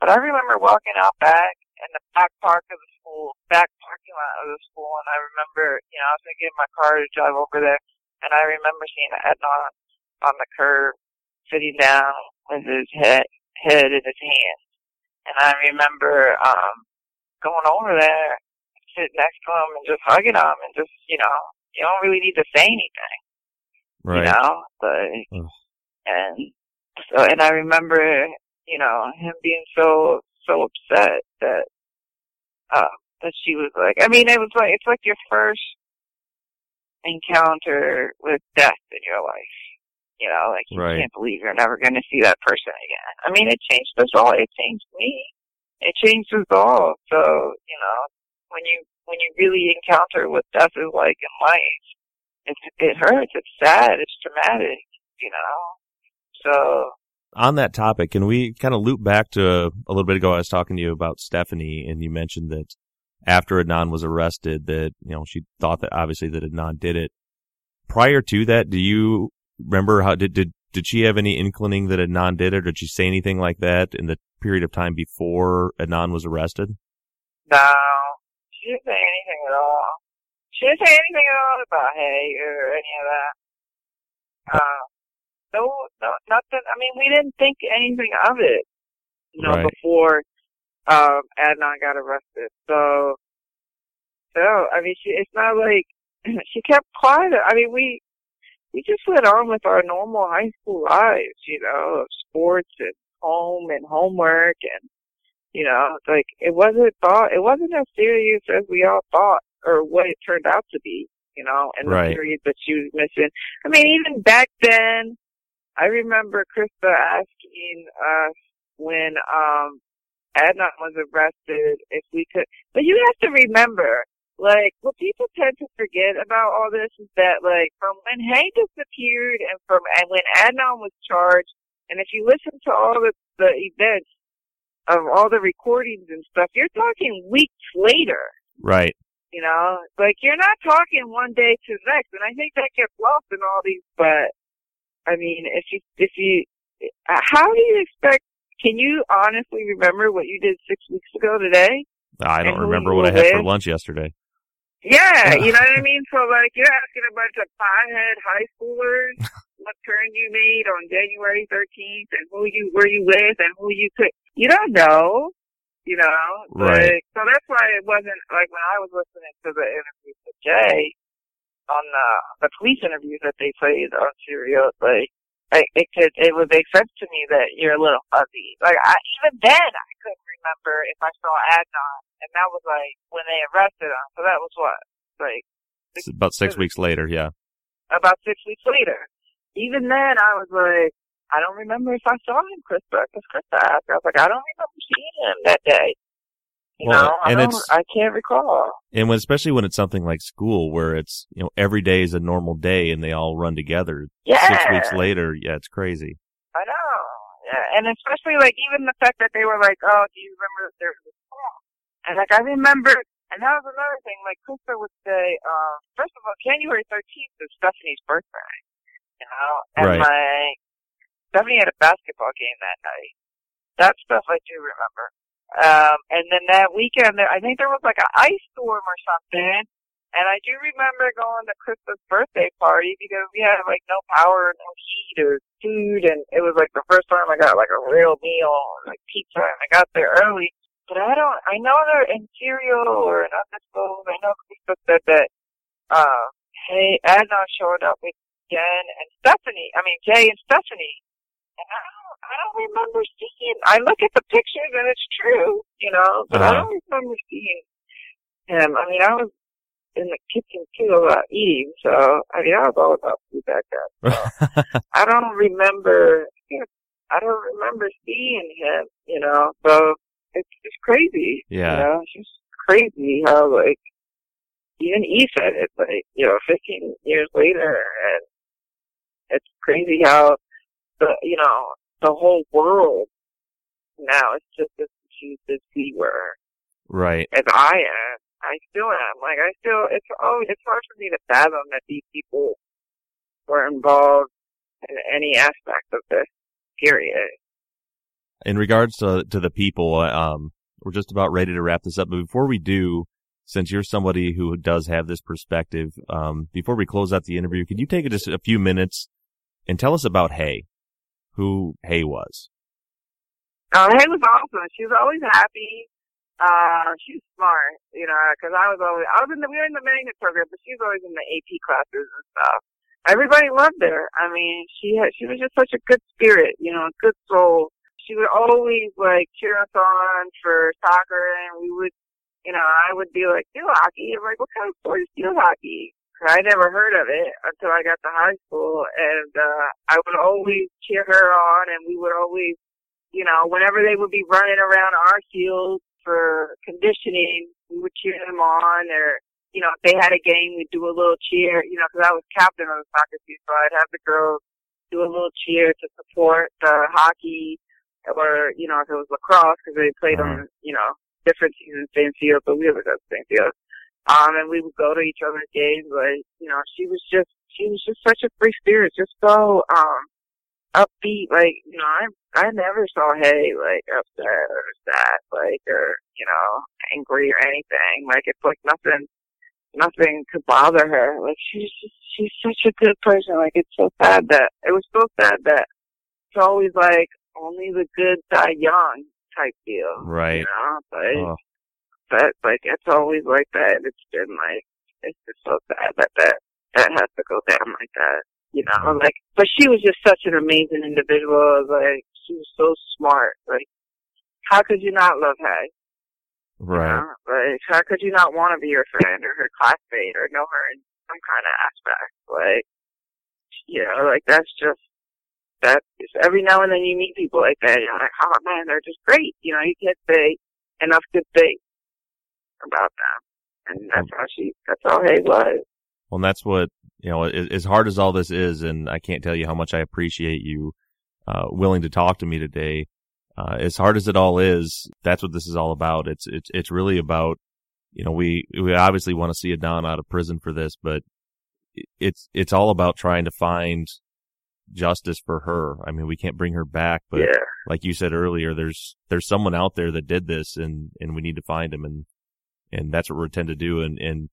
But I remember walking out back in the back park of the school, back parking lot of the school, and I remember, you know, I was gonna get in my car to drive over there, and I remember seeing Adnan on the curb, sitting down with his head head in his hand, and I remember um going over there, sitting next to him, and just hugging him, and just, you know, you don't really need to say anything, Right. you know, but Ugh. and so, and I remember, you know, him being so so upset that uh that she was like I mean it was like it's like your first encounter with death in your life. You know, like you Right. can't believe you're never gonna see that person again. I mean it changed us all. It changed me. It changed us all. So, you know, when you when you really encounter what death is like in life, it it hurts, it's sad, it's traumatic, you know. So on that topic, can we kind of loop back to a little bit ago? I was talking to you about Stephanie, and you mentioned that after Adnan was arrested, that you know she thought that obviously that Adnan did it. Prior to that, do you remember how did did did she have any inkling that Adnan did it, or did she say anything like that in the period of time before Adnan was arrested? No, she didn't say anything at all. She didn't say anything at all about Hae or any of that. Uh, no, no, nothing. I mean, we didn't think anything of it, you know, Right. before um, Adnan got arrested. So, so I mean, she, it's not like she kept quiet. I mean, we we just went on with our normal high school lives, you know, of sports and home and homework and you know, like it wasn't thought it wasn't as serious as we all thought or what it turned out to be, you know, and Right. the period that she was missing. I mean, even back then I remember Krista asking us when um Adnan was arrested if we could but you have to remember like what people tend to forget about all this is that like from when Hank disappeared and from and when Adnan was charged and if you listen to all the the events of all the recordings and stuff, you're talking weeks later. Right. You know, like you're not talking one day to the next, and I think that gets lost in all these. But I mean, if you if you, uh, how do you expect? Can you honestly remember what you did six weeks ago today? I don't remember what I had for lunch yesterday. Yeah, you know what I mean. So like, you're asking a bunch of piehead high schoolers what turn you made on January 13th, and who you were you with, and who you could. You don't know, you know. Right. Like, so that's why it wasn't like when I was listening to the interview with Jay on the the police interviews that they played on Serial. Like, I, it could it would make sense to me that you're a little fuzzy. Like, I even then I couldn't remember if I saw Adnan, and that was like when they arrested him. So that was what like It's about six weeks later. Yeah. about six weeks later. Even then, I was like, I don't remember if I saw him, Krista, because Krista asked. I was like, I don't remember seeing him that day. You Well, know, I, and don't, it's- I can't recall. And when, especially when it's something like school, where it's you know every day is a normal day and they all run together. Yeah. Six weeks later, yeah, it's crazy. I know. Yeah, and especially like even the fact that they were like, "Oh, do you remember that there was a song?" And like I remember, and that was another thing. Like Krista would say, uh, first of all, January thirteenth is Stephanie's birthday. You know, and Right. like Stephanie had a basketball game that night. That stuff I do remember. Um, and then that weekend, I think there was like an ice storm or something. And I do remember going to Krista's birthday party because we had like no power, no heat or food, and it was like the first time I got like a real meal, like pizza, and I got there early. But I don't, I know they're in Serial or in undisclosed. I know Krista said that, uh, hey, Adnan showed up with Jenn and Stephanie, I mean Jay and Stephanie. And I don't, I don't remember seeing, I look at the pictures and it's true, you know, but I Uh-huh. don't remember seeing him. I mean, I was in the kitchen too a lot eating, so I mean, I was all about food back then. So I don't remember. I don't remember seeing him. You know, so it's it's crazy. Yeah. You know, it's just crazy how like even he said it like you know 15 years later, and it's crazy how the you know the whole world now is just as confused as we were Right. as I am. I still am. Like I still, it's oh, it's hard for me to fathom that these people were involved in any aspect of this. Period. in regards to to the people, um, we're just about ready to wrap this up. But before we do, since you're somebody who does have this perspective, um, before we close out the interview, could you take just a few minutes and tell us about Hae, who Hae was? Uh, Hae was awesome. She was always happy. Uh, she was smart, you know, because I was always, I was in the, we were in the magnet program, but she was always in the AP classes and stuff. Everybody loved her. I mean, she had, she was just such a good spirit, you know, a good soul. She would always like cheer us on for soccer and we would, you know, I would be like, field hockey. I'm like, what kind of sport is field hockey? I never heard of it until I got to high school and, uh, I would always cheer her on and we would always, you know, whenever they would be running around our field for conditioning, we would cheer them on or, you know, if they had a game, we'd do a little cheer, you know, because I was captain of the soccer team, so I'd have the girls do a little cheer to support the hockey, or you know, if it was lacrosse because they played Uh-huh. on you know different seasons, same field, but we would go to the same field. Um, and we would go to each other's games. but you know, she was just she was just such a free spirit, just so um upbeat. Like you know, I I never saw Hae like upset or sad, like or you know angry or anything. Like it's like nothing nothing could bother her. Like she's just she's such a good person. Like it's so sad that it was so sad that it's always like only the good die young type deal. Right. You know, but Oh. But like it's always like that. And It's been like it's just so sad that that that has to go down like that. You know, like but she was just such an amazing individual. Like she was so smart. Like how could you not love her? Right. You know? Like how could you not want to be her friend or her classmate or know her in some kind of aspect? Like you know, like that's just that is every now and then you meet people like that, you're like, oh man, they're just great. You know, you can't say enough good things about them. And that's how she, that's how Hae was. Well, and that's what you know. As hard as all this is, and I can't tell you how much I appreciate you uh, willing to talk to me today. Uh, as hard as it all is, that's what this is all about. It's it's it's really about you know we we obviously want to see a Adnan out of prison for this, but it's it's all about trying to find justice for her. I mean, we can't bring her back, but Yeah. like you said earlier, there's there's someone out there that did this, and and we need to find him, and and that's what we intend to do. And and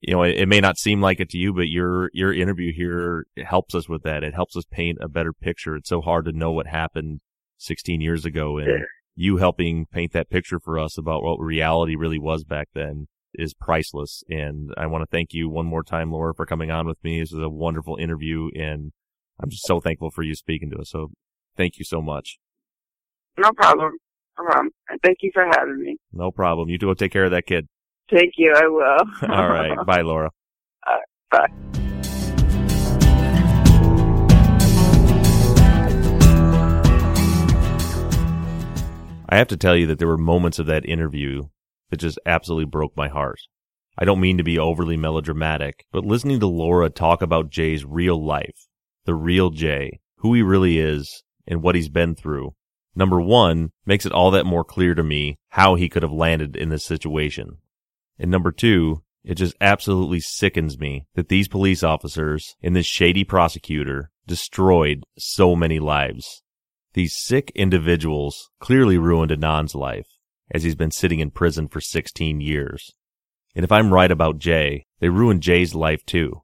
you know, it, it may not seem like it to you, but your your interview here helps us with that. It helps us paint a better picture. It's so hard to know what happened 16 years ago, and Yeah. you helping paint that picture for us about what reality really was back then is priceless. And I want to thank you one more time, Laura, for coming on with me. This was a wonderful interview, and I'm just so thankful for you speaking to us. So thank you so much. No problem. And thank you for having me. No problem. You two will take care of that kid. Thank you. I will. All right. Bye, Laura. All right. Bye. I have to tell you that there were moments of that interview that just absolutely broke my heart. I don't mean to be overly melodramatic, but listening to Laura talk about Jay's real life, the real Jay, who he really is, and what he's been through, number one, makes it all that more clear to me how he could have landed in this situation. And number two, it just absolutely sickens me that these police officers and this shady prosecutor destroyed so many lives. These sick individuals clearly ruined Adnan's life, as he's been sitting in prison for 16 years. And if I'm right about Jay, they ruined Jay's life too.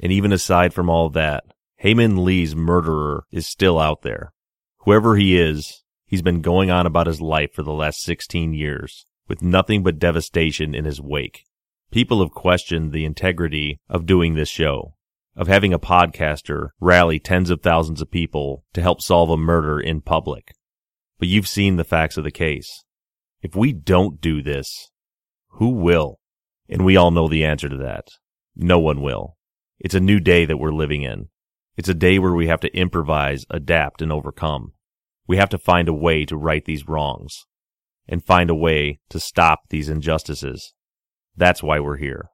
And even aside from all that, Hae Min Lee's murderer is still out there. Whoever he is, he's been going on about his life for the last 16 years, with nothing but devastation in his wake. People have questioned the integrity of doing this show, of having a podcaster rally tens of thousands of people to help solve a murder in public. But you've seen the facts of the case. If we don't do this, who will? And we all know the answer to that. No one will. It's a new day that we're living in. It's a day where we have to improvise, adapt, and overcome. We have to find a way to right these wrongs and find a way to stop these injustices. That's why we're here.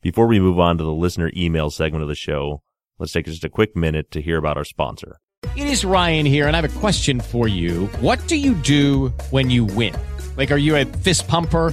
Before we move on to the listener email segment of the show, let's take just a quick minute to hear about our sponsor. It is Ryan here, and I have a question for you. What do you do when you win? Like, are you a fist pumper?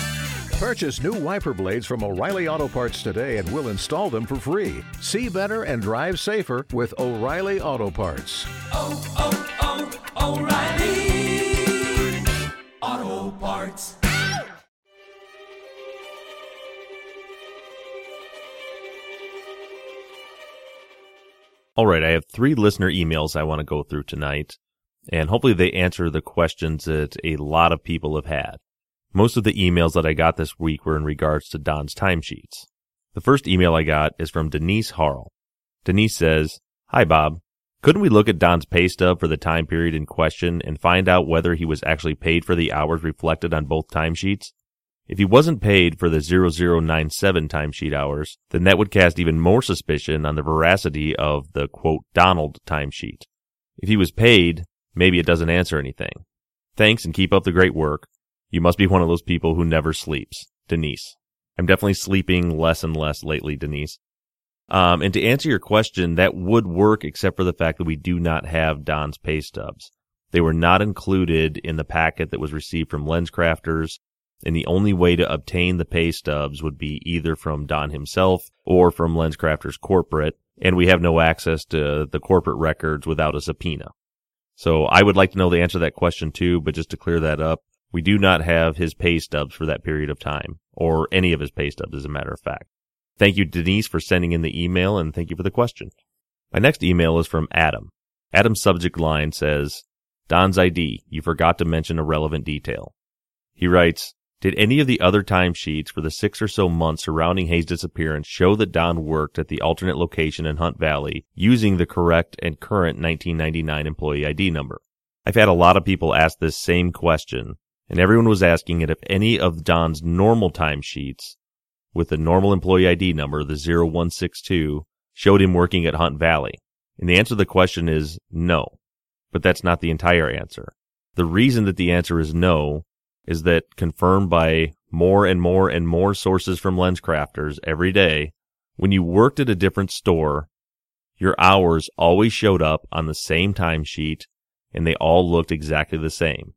Purchase new wiper blades from O'Reilly Auto Parts today and we'll install them for free. See better and drive safer with O'Reilly Auto Parts. oh, oh, O'Reilly Auto Parts. All right, I have three listener emails I want to go through tonight, and hopefully they answer the questions that a lot of people have had. Most of the emails that I got this week were in regards to Don's timesheets. The first email I got is from Denise Harl. Denise says, Hi Bob. Couldn't we look at Don's pay stub for the time period in question and find out whether he was actually paid for the hours reflected on both timesheets? If he wasn't paid for the 0097 timesheet hours, then that would cast even more suspicion on the veracity of the quote Donald timesheet. If he was paid, maybe it doesn't answer anything. Thanks and keep up the great work. You must be one of those people who never sleeps. Denise. I'm definitely sleeping less and less lately, Denise. Um, and to answer your question, that would work except for the fact that we do not have Don's pay stubs. They were not included in the packet that was received from LensCrafters, and the only way to obtain the pay stubs would be either from Don himself or from LensCrafters corporate, and we have no access to the corporate records without a subpoena. So I would like to know the answer to that question too, but just to clear that up, we do not have his pay stubs for that period of time, or any of his pay stubs as a matter of fact. Thank you, Denise, for sending in the email, and thank you for the question. My next email is from Adam. Adam's subject line says, Don's ID, you forgot to mention a relevant detail. He writes, Did any of the other timesheets for the six or so months surrounding Hae's disappearance show that Don worked at the alternate location in Hunt Valley using the correct and current 1999 employee ID number? I've had a lot of people ask this same question, and everyone was asking it if any of Don's normal timesheets with the normal employee ID number, the 0162, showed him working at Hunt Valley? And the answer to the question is no. But that's not the entire answer. The reason that the answer is no is that confirmed by more and more and more sources from LensCrafters every day, when you worked at a different store, your hours always showed up on the same timesheet and they all looked exactly the same.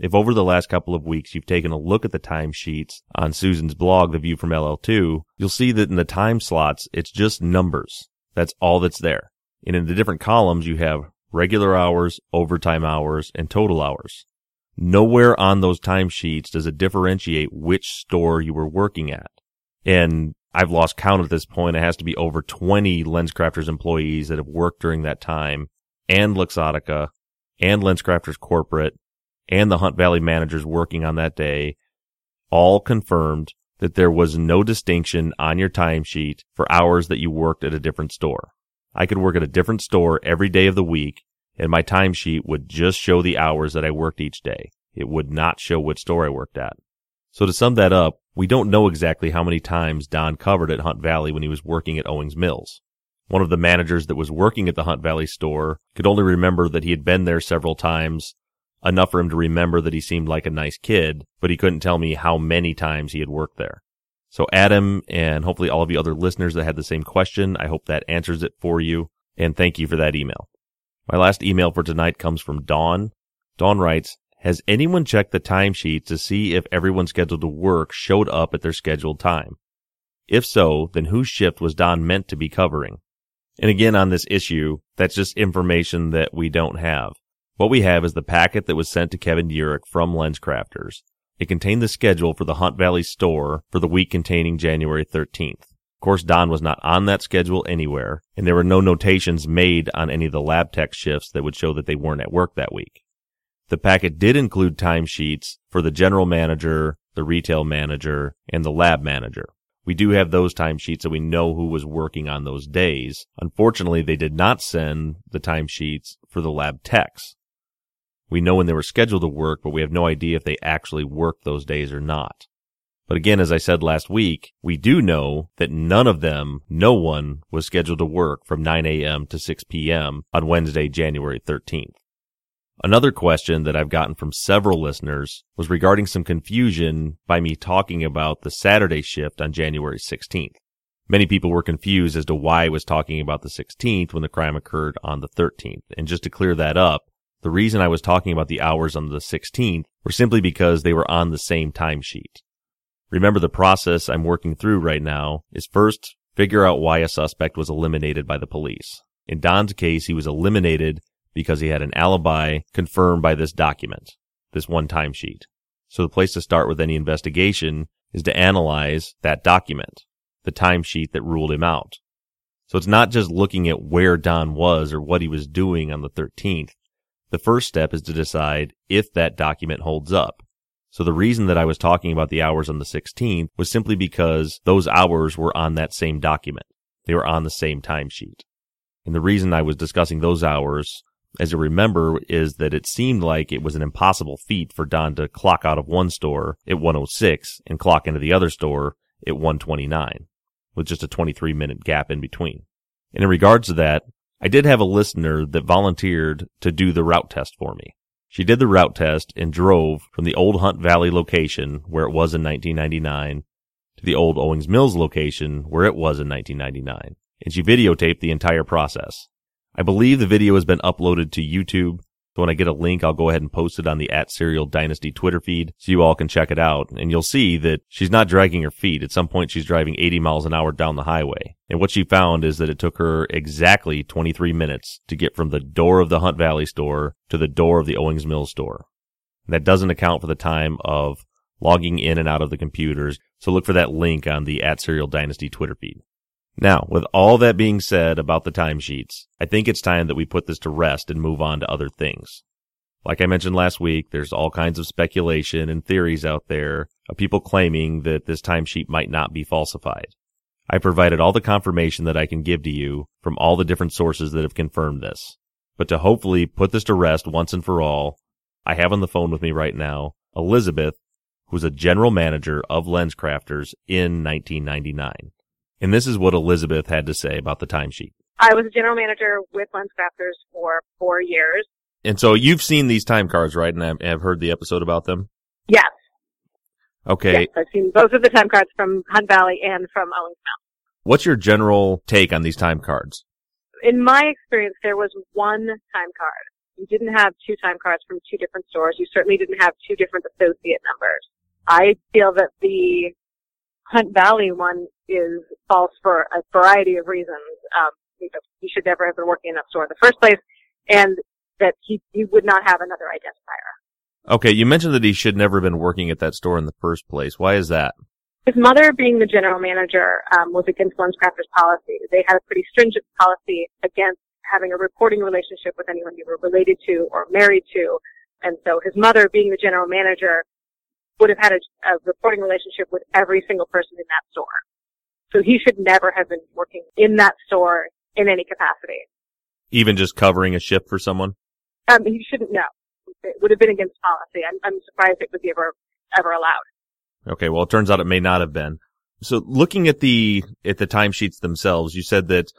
If over the last couple of weeks you've taken a look at the timesheets on Susan's blog, The View from LL2, you'll see that in the time slots, it's just numbers. That's all that's there. And in the different columns, you have regular hours, overtime hours, and total hours. Nowhere on those timesheets does it differentiate which store you were working at. And I've lost count at this point. It has to be over 20 LensCrafters employees that have worked during that time and Luxottica and LensCrafters corporate and the Hunt Valley managers working on that day all confirmed that there was no distinction on your timesheet for hours that you worked at a different store. I could work at a different store every day of the week and my timesheet would just show the hours that I worked each day. It would not show what store I worked at. So to sum that up, we don't know exactly how many times Don covered at Hunt Valley when he was working at Owings Mills. One of the managers that was working at the Hunt Valley store could only remember that he had been there several times enough for him to remember that he seemed like a nice kid, but he couldn't tell me how many times he had worked there. So Adam and hopefully all of you other listeners that had the same question, I hope that answers it for you. And thank you for that email. My last email for tonight comes from Dawn. Dawn writes, has anyone checked the timesheet to see if everyone scheduled to work showed up at their scheduled time? If so, then whose shift was Don meant to be covering? And again, on this issue, that's just information that we don't have. What we have is the packet that was sent to Kevin Urick from LensCrafters. It contained the schedule for the Hunt Valley store for the week containing January 13th. Of course, Don was not on that schedule anywhere, and there were no notations made on any of the lab tech shifts that would show that they weren't at work that week. The packet did include timesheets for the general manager, the retail manager, and the lab manager. We do have those timesheets so we know who was working on those days. Unfortunately, they did not send the timesheets for the lab techs. We know when they were scheduled to work, but we have no idea if they actually worked those days or not. But again, as I said last week, we do know that none of them, no one, was scheduled to work from 9 a.m. to 6 p.m. on Wednesday, January 13th. Another question that I've gotten from several listeners was regarding some confusion by me talking about the Saturday shift on January 16th. Many people were confused as to why I was talking about the 16th when the crime occurred on the 13th. And just to clear that up, the reason I was talking about the hours on the 16th were simply because they were on the same timesheet. Remember the process I'm working through right now is first figure out why a suspect was eliminated by the police. In Don's case, he was eliminated because he had an alibi confirmed by this document, this one timesheet. So the place to start with any investigation is to analyze that document, the timesheet that ruled him out. So it's not just looking at where Don was or what he was doing on the 13th. The first step is to decide if that document holds up. So the reason that I was talking about the hours on the 16th was simply because those hours were on that same document. They were on the same timesheet. And the reason I was discussing those hours, as you remember, is that it seemed like it was an impossible feat for Don to clock out of one store at 106 and clock into the other store at 129 with just a 23 minute gap in between. And in regards to that, I did have a listener that volunteered to do the route test for me. She did the route test and drove from the old Hunt Valley location where it was in 1999 to the old Owings Mills location where it was in 1999. And she videotaped the entire process. I believe the video has been uploaded to YouTube. So when I get a link, I'll go ahead and post it on the at Serial Dynasty Twitter feed so you all can check it out. And you'll see that she's not dragging her feet. At some point, she's driving 80 miles an hour down the highway. And what she found is that it took her exactly 23 minutes to get from the door of the Hunt Valley store to the door of the Owings Mills store. And that doesn't account for the time of logging in and out of the computers. So look for that link on the at Serial Dynasty Twitter feed. Now, with all that being said about the timesheets, I think it's time that we put this to rest and move on to other things. Like I mentioned last week, there's all kinds of speculation and theories out there of people claiming that this timesheet might not be falsified. I provided all the confirmation that I can give to you from all the different sources that have confirmed this. But to hopefully put this to rest once and for all, I have on the phone with me right now Elizabeth, who's a general manager of LensCrafters in 1999. And this is what Elizabeth had to say about the timesheet. I was a general manager with LensCrafters for four years. And so you've seen these time cards, right? And I've, have heard the episode about them? Yes. Okay. Yes, I've seen both of the time cards from Hunt Valley and from Owings Mills. What's your general take on these time cards? In my experience, there was one time card. You didn't have two time cards from two different stores. You certainly didn't have two different associate numbers. I feel that the Hunt Valley one is false for a variety of reasons. Um, he should never have been working in that store in the first place, and that he, he would not have another identifier. Okay, you mentioned that he should never have been working at that store in the first place. Why is that? His mother, being the general manager, um, was against LensCrafters policy. They had a pretty stringent policy against having a reporting relationship with anyone you were related to or married to. And so his mother, being the general manager, would have had a, a reporting relationship with every single person in that store. So he should never have been working in that store in any capacity. Even just covering a shift for someone? Um, he shouldn't know. It would have been against policy. I'm, I'm surprised it would be ever, ever allowed. Okay. Well, it turns out it may not have been. So looking at the, at the timesheets themselves, you said that,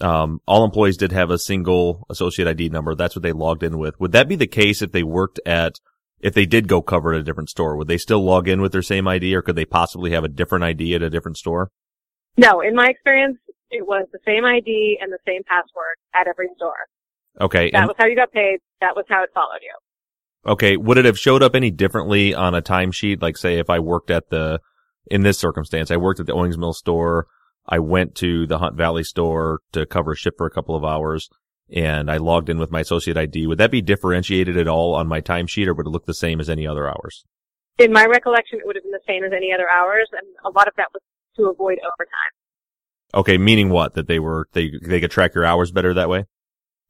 um, all employees did have a single associate ID number. That's what they logged in with. Would that be the case if they worked at, if they did go cover at a different store? Would they still log in with their same ID or could they possibly have a different ID at a different store? No, in my experience, it was the same ID and the same password at every store. Okay. That was how you got paid. That was how it followed you. Okay. Would it have showed up any differently on a timesheet? Like say if I worked at the, in this circumstance, I worked at the Owings Mill store. I went to the Hunt Valley store to cover a shift for a couple of hours and I logged in with my associate ID. Would that be differentiated at all on my timesheet or would it look the same as any other hours? In my recollection, it would have been the same as any other hours and a lot of that was to avoid overtime. Okay, meaning what? That they were they they could track your hours better that way?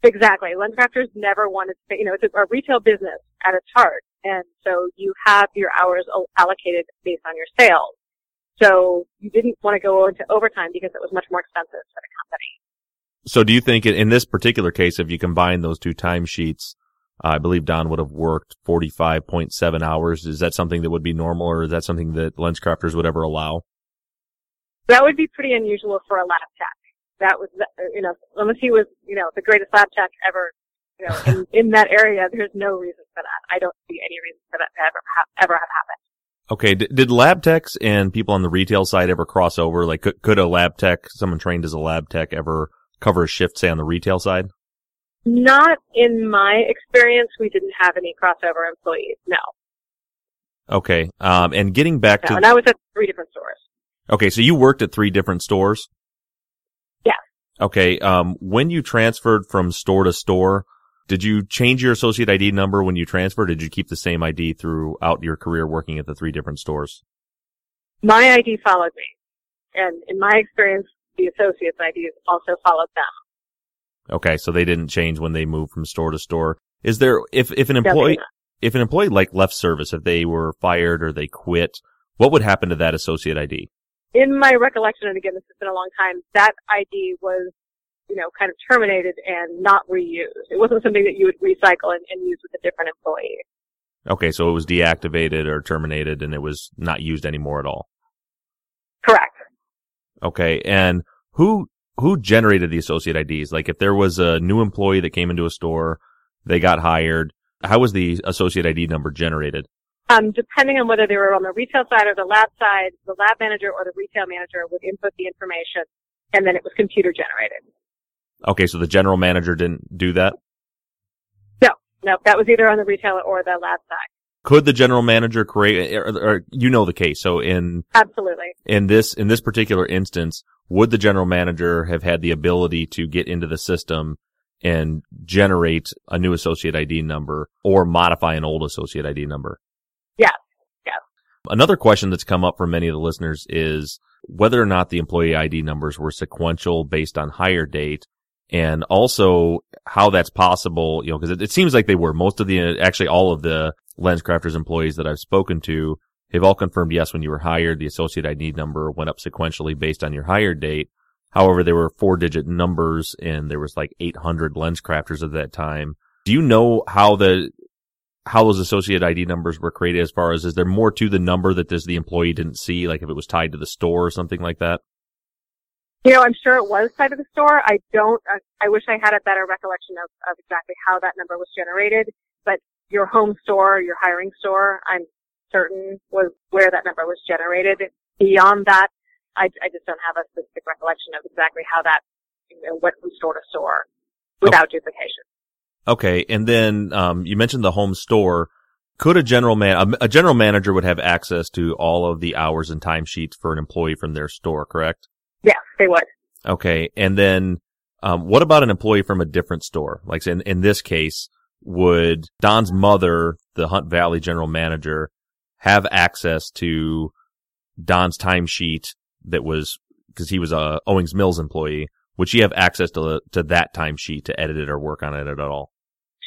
Exactly. LensCrafters never wanted to, you know, it's a, retail business at its heart, and so you have your hours allocated based on your sales. So you didn't want to go into overtime because it was much more expensive for the company. So do you think in this particular case, if you combine those two timesheets, uh, I believe Don would have worked 45.7 hours. Is that something that would be normal or is that something that LensCrafters would ever allow? That would be pretty unusual for a lab tech. That was, you know, unless he was, you know, the greatest lab tech ever, you know, in, in that area, there's no reason for that. I don't see any reason for that to ever, have, ever have happened. Okay. D- did lab techs and people on the retail side ever cross over? Like, could, could a lab tech, someone trained as a lab tech ever cover a shift, say, on the retail side? Not in my experience. We didn't have any crossover employees. No. Okay. Um, and getting back no, to. And I was at three different stores. Okay, so you worked at three different stores? Yeah. Okay, um, when you transferred from store to store, did you change your associate ID number when you transferred? did you keep the same ID throughout your career working at the three different stores? My ID followed me. And in my experience, the associate's ID also followed them. Okay, so they didn't change when they moved from store to store. Is there, if, if an employee, if an employee like left service, if they were fired or they quit, what would happen to that associate ID? In my recollection, and again, this has been a long time, that ID was you know, kind of terminated and not reused. It wasn't something that you would recycle and, and use with a different employee. Okay, so it was deactivated or terminated and it was not used anymore at all. Correct. Okay, and who who generated the associate IDs? Like if there was a new employee that came into a store, they got hired, how was the associate ID number generated? Um, depending on whether they were on the retail side or the lab side, the lab manager or the retail manager would input the information and then it was computer generated. Okay, so the general manager didn't do that? No, no, that was either on the retail or the lab side. Could the general manager create, or, or you know the case, so in, Absolutely. in this, in this particular instance, would the general manager have had the ability to get into the system and generate a new associate ID number or modify an old associate ID number? Another question that's come up from many of the listeners is whether or not the employee ID numbers were sequential based on hire date and also how that's possible, you know, because it, it, seems like they were. Most of the, actually all of the LensCrafters employees that I've spoken to have all confirmed yes, when you were hired, the associate ID number went up sequentially based on your hire date. However, there were four digit numbers and there was like 800 LensCrafters at that time. Do you know how the, how those associate ID numbers were created as far as is there more to the number that this the employee didn't see, like if it was tied to the store or something like that? You know, I'm sure it was tied to the store. I don't, I, I wish I had a better recollection of, of exactly how that number was generated, but your home store, your hiring store, I'm certain was where that number was generated. Beyond that, I, I just don't have a specific recollection of exactly how that you know, went from store to store without okay. duplication. Okay, and then um, you mentioned the home store. Could a general man a, a general manager would have access to all of the hours and timesheets for an employee from their store, correct? Yes, they would. Okay, and then um, what about an employee from a different store? Like in in this case, would Don's mother, the Hunt Valley general manager, have access to Don's timesheet that was because he was a Owings Mills employee? Would she have access to to that timesheet to edit it or work on it at all?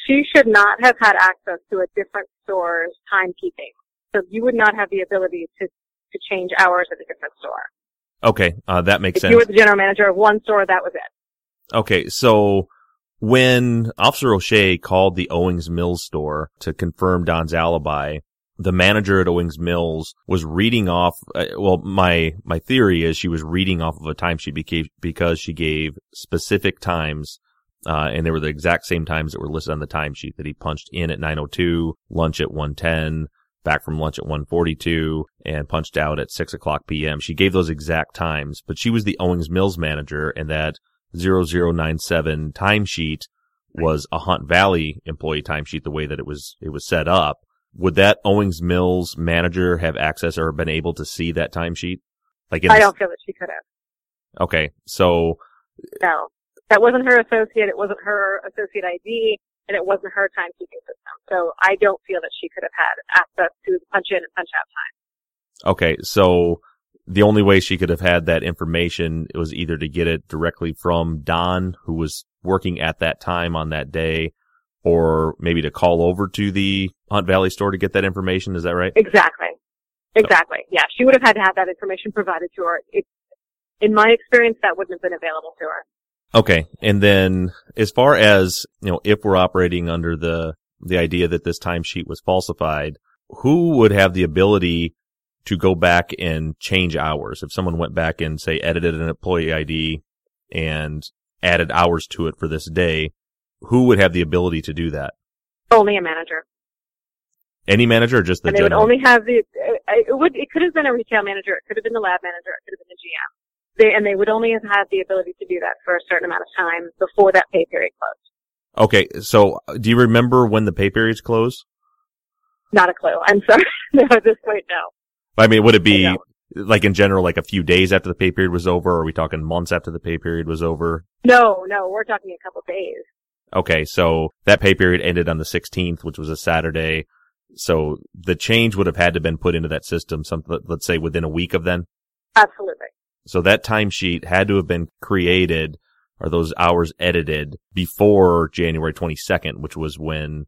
She should not have had access to a different store's timekeeping. So you would not have the ability to to change hours at a different store. Okay, uh, that makes if sense. you were the general manager of one store, that was it. Okay, so when Officer O'Shea called the Owings Mills store to confirm Don's alibi, the manager at Owings Mills was reading off. Uh, well, my my theory is she was reading off of a timesheet because she gave specific times, uh, and they were the exact same times that were listed on the timesheet that he punched in at 9:02, lunch at 1:10, back from lunch at 1:42, and punched out at 6 o'clock p.m. She gave those exact times, but she was the Owings Mills manager, and that 0097 timesheet was a Hunt Valley employee timesheet the way that it was it was set up would that Owings Mills manager have access or been able to see that timesheet? Like, I don't feel that she could have. Okay, so no, that wasn't her associate. It wasn't her associate ID, and it wasn't her timekeeping system. So I don't feel that she could have had access to the punch in and punch out time. Okay, so the only way she could have had that information was either to get it directly from Don, who was working at that time on that day, or maybe to call over to the Hunt Valley store to get that information. Is that right? Exactly. Exactly. So. Yeah. She would have had to have that information provided to her. It, in my experience, that wouldn't have been available to her. Okay. And then as far as, you know, if we're operating under the, the idea that this timesheet was falsified, who would have the ability to go back and change hours? If someone went back and say edited an employee ID and added hours to it for this day, who would have the ability to do that? Only a manager. Any manager or just the and they general? would only have the, it would, it could have been a retail manager, it could have been the lab manager, it could have been the GM. They, and they would only have had the ability to do that for a certain amount of time before that pay period closed. Okay, so uh, do you remember when the pay periods close? Not a clue. I'm sorry. no, at this point, no. I mean, would it be like in general, like a few days after the pay period was over? Or are we talking months after the pay period was over? No, no, we're talking a couple days. Okay, so that pay period ended on the 16th, which was a Saturday. So the change would have had to been put into that system, some, let's say within a week of then? Absolutely. So that timesheet had to have been created or those hours edited before January 22nd, which was when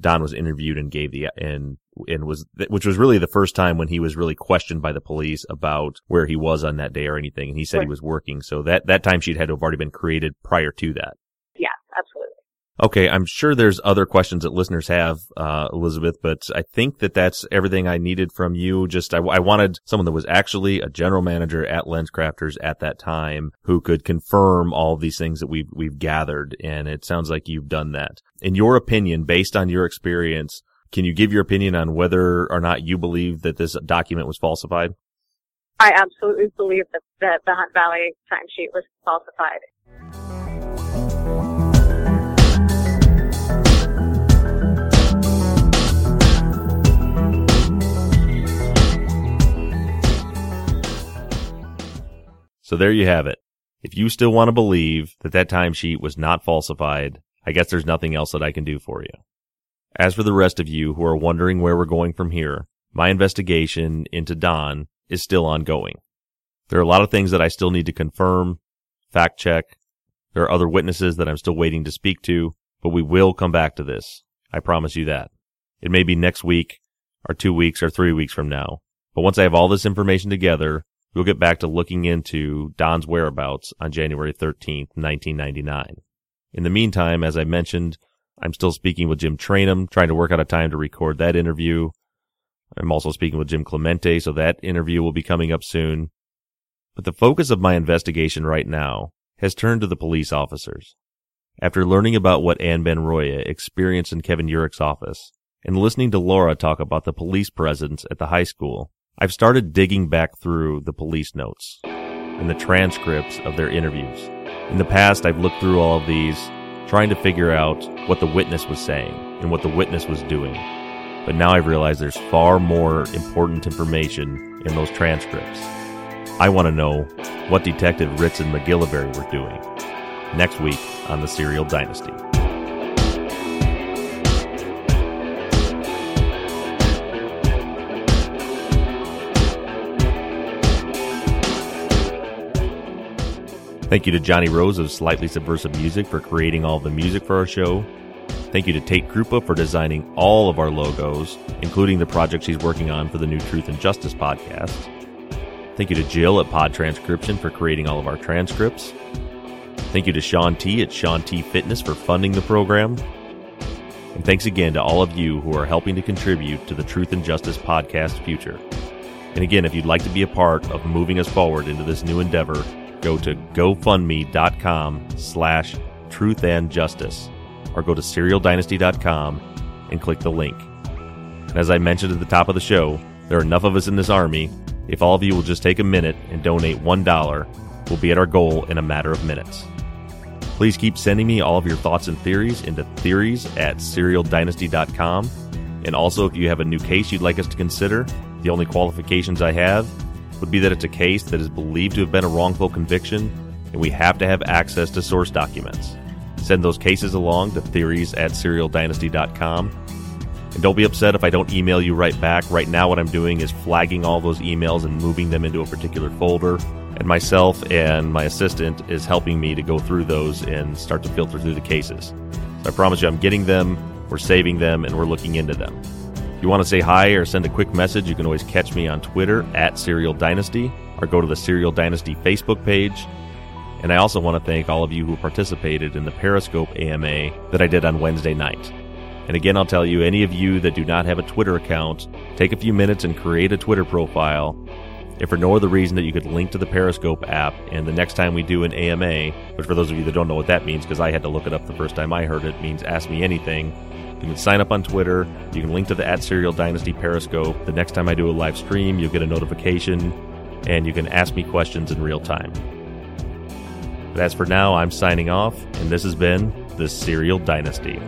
Don was interviewed and gave the and and was which was really the first time when he was really questioned by the police about where he was on that day or anything, and he said Right. he was working. So that that timesheet had to have already been created prior to that. Okay, I'm sure there's other questions that listeners have, uh, Elizabeth, but I think that that's everything I needed from you. Just, I, I wanted someone that was actually a general manager at LensCrafters at that time who could confirm all of these things that we've, we've gathered. And it sounds like you've done that. In your opinion, based on your experience, can you give your opinion on whether or not you believe that this document was falsified? I absolutely believe that, that the Hunt Valley timesheet was falsified. So there you have it. If you still want to believe that that timesheet was not falsified, I guess there's nothing else that I can do for you. As for the rest of you who are wondering where we're going from here, my investigation into Don is still ongoing. There are a lot of things that I still need to confirm, fact check. There are other witnesses that I'm still waiting to speak to, but we will come back to this. I promise you that. It may be next week, or two weeks, or three weeks from now. But once I have all this information together, we'll get back to looking into Don's whereabouts on January 13th, 1999. In the meantime, as I mentioned, I'm still speaking with Jim Trainum, trying to work out a time to record that interview. I'm also speaking with Jim Clemente, so that interview will be coming up soon. But the focus of my investigation right now has turned to the police officers. After learning about what Anne Benaroya experienced in Kevin Urick's office, and listening to Laura talk about the police presence at the high school, I've started digging back through the police notes and the transcripts of their interviews. In the past, I've looked through all of these, trying to figure out what the witness was saying and what the witness was doing. But now I've realized there's far more important information in those transcripts. I want to know what Detective Ritz and MacGillivary were doing. Next week on the Serial Dynasty. Thank you to Johnny Rose of Slightly Subversive Music for creating all the music for our show. Thank you to Tate Krupa for designing all of our logos, including the project she's working on for the new Truth and Justice podcast. Thank you to Jill at Pod Transcription for creating all of our transcripts. Thank you to Sean T at Sean T Fitness for funding the program. And thanks again to all of you who are helping to contribute to the Truth and Justice podcast future. And again, if you'd like to be a part of moving us forward into this new endeavor, go to gofundme.com slash truth and justice or go to serialdynasty.com and click the link. And as I mentioned at the top of the show, there are enough of us in this army. If all of you will just take a minute and donate $1, we'll be at our goal in a matter of minutes. Please keep sending me all of your thoughts and theories into theories at serialdynasty.com. And also, if you have a new case you'd like us to consider, the only qualifications I have would be that it's a case that is believed to have been a wrongful conviction, and we have to have access to source documents. Send those cases along to theories at serialdynasty.com. And don't be upset if I don't email you right back. Right now, what I'm doing is flagging all those emails and moving them into a particular folder. And myself and my assistant is helping me to go through those and start to filter through the cases. So I promise you, I'm getting them, we're saving them, and we're looking into them. You want to say hi or send a quick message, you can always catch me on Twitter at Serial Dynasty or go to the Serial Dynasty Facebook page. And I also want to thank all of you who participated in the Periscope AMA that I did on Wednesday night. And again, I'll tell you, any of you that do not have a Twitter account, take a few minutes and create a Twitter profile. If for no other reason that you could link to the Periscope app, and the next time we do an AMA, which for those of you that don't know what that means, because I had to look it up the first time I heard it, means ask me anything. You can sign up on Twitter. You can link to the at Serial Dynasty Periscope. The next time I do a live stream, you'll get a notification, and you can ask me questions in real time. But as for now, I'm signing off, and this has been the Serial Dynasty.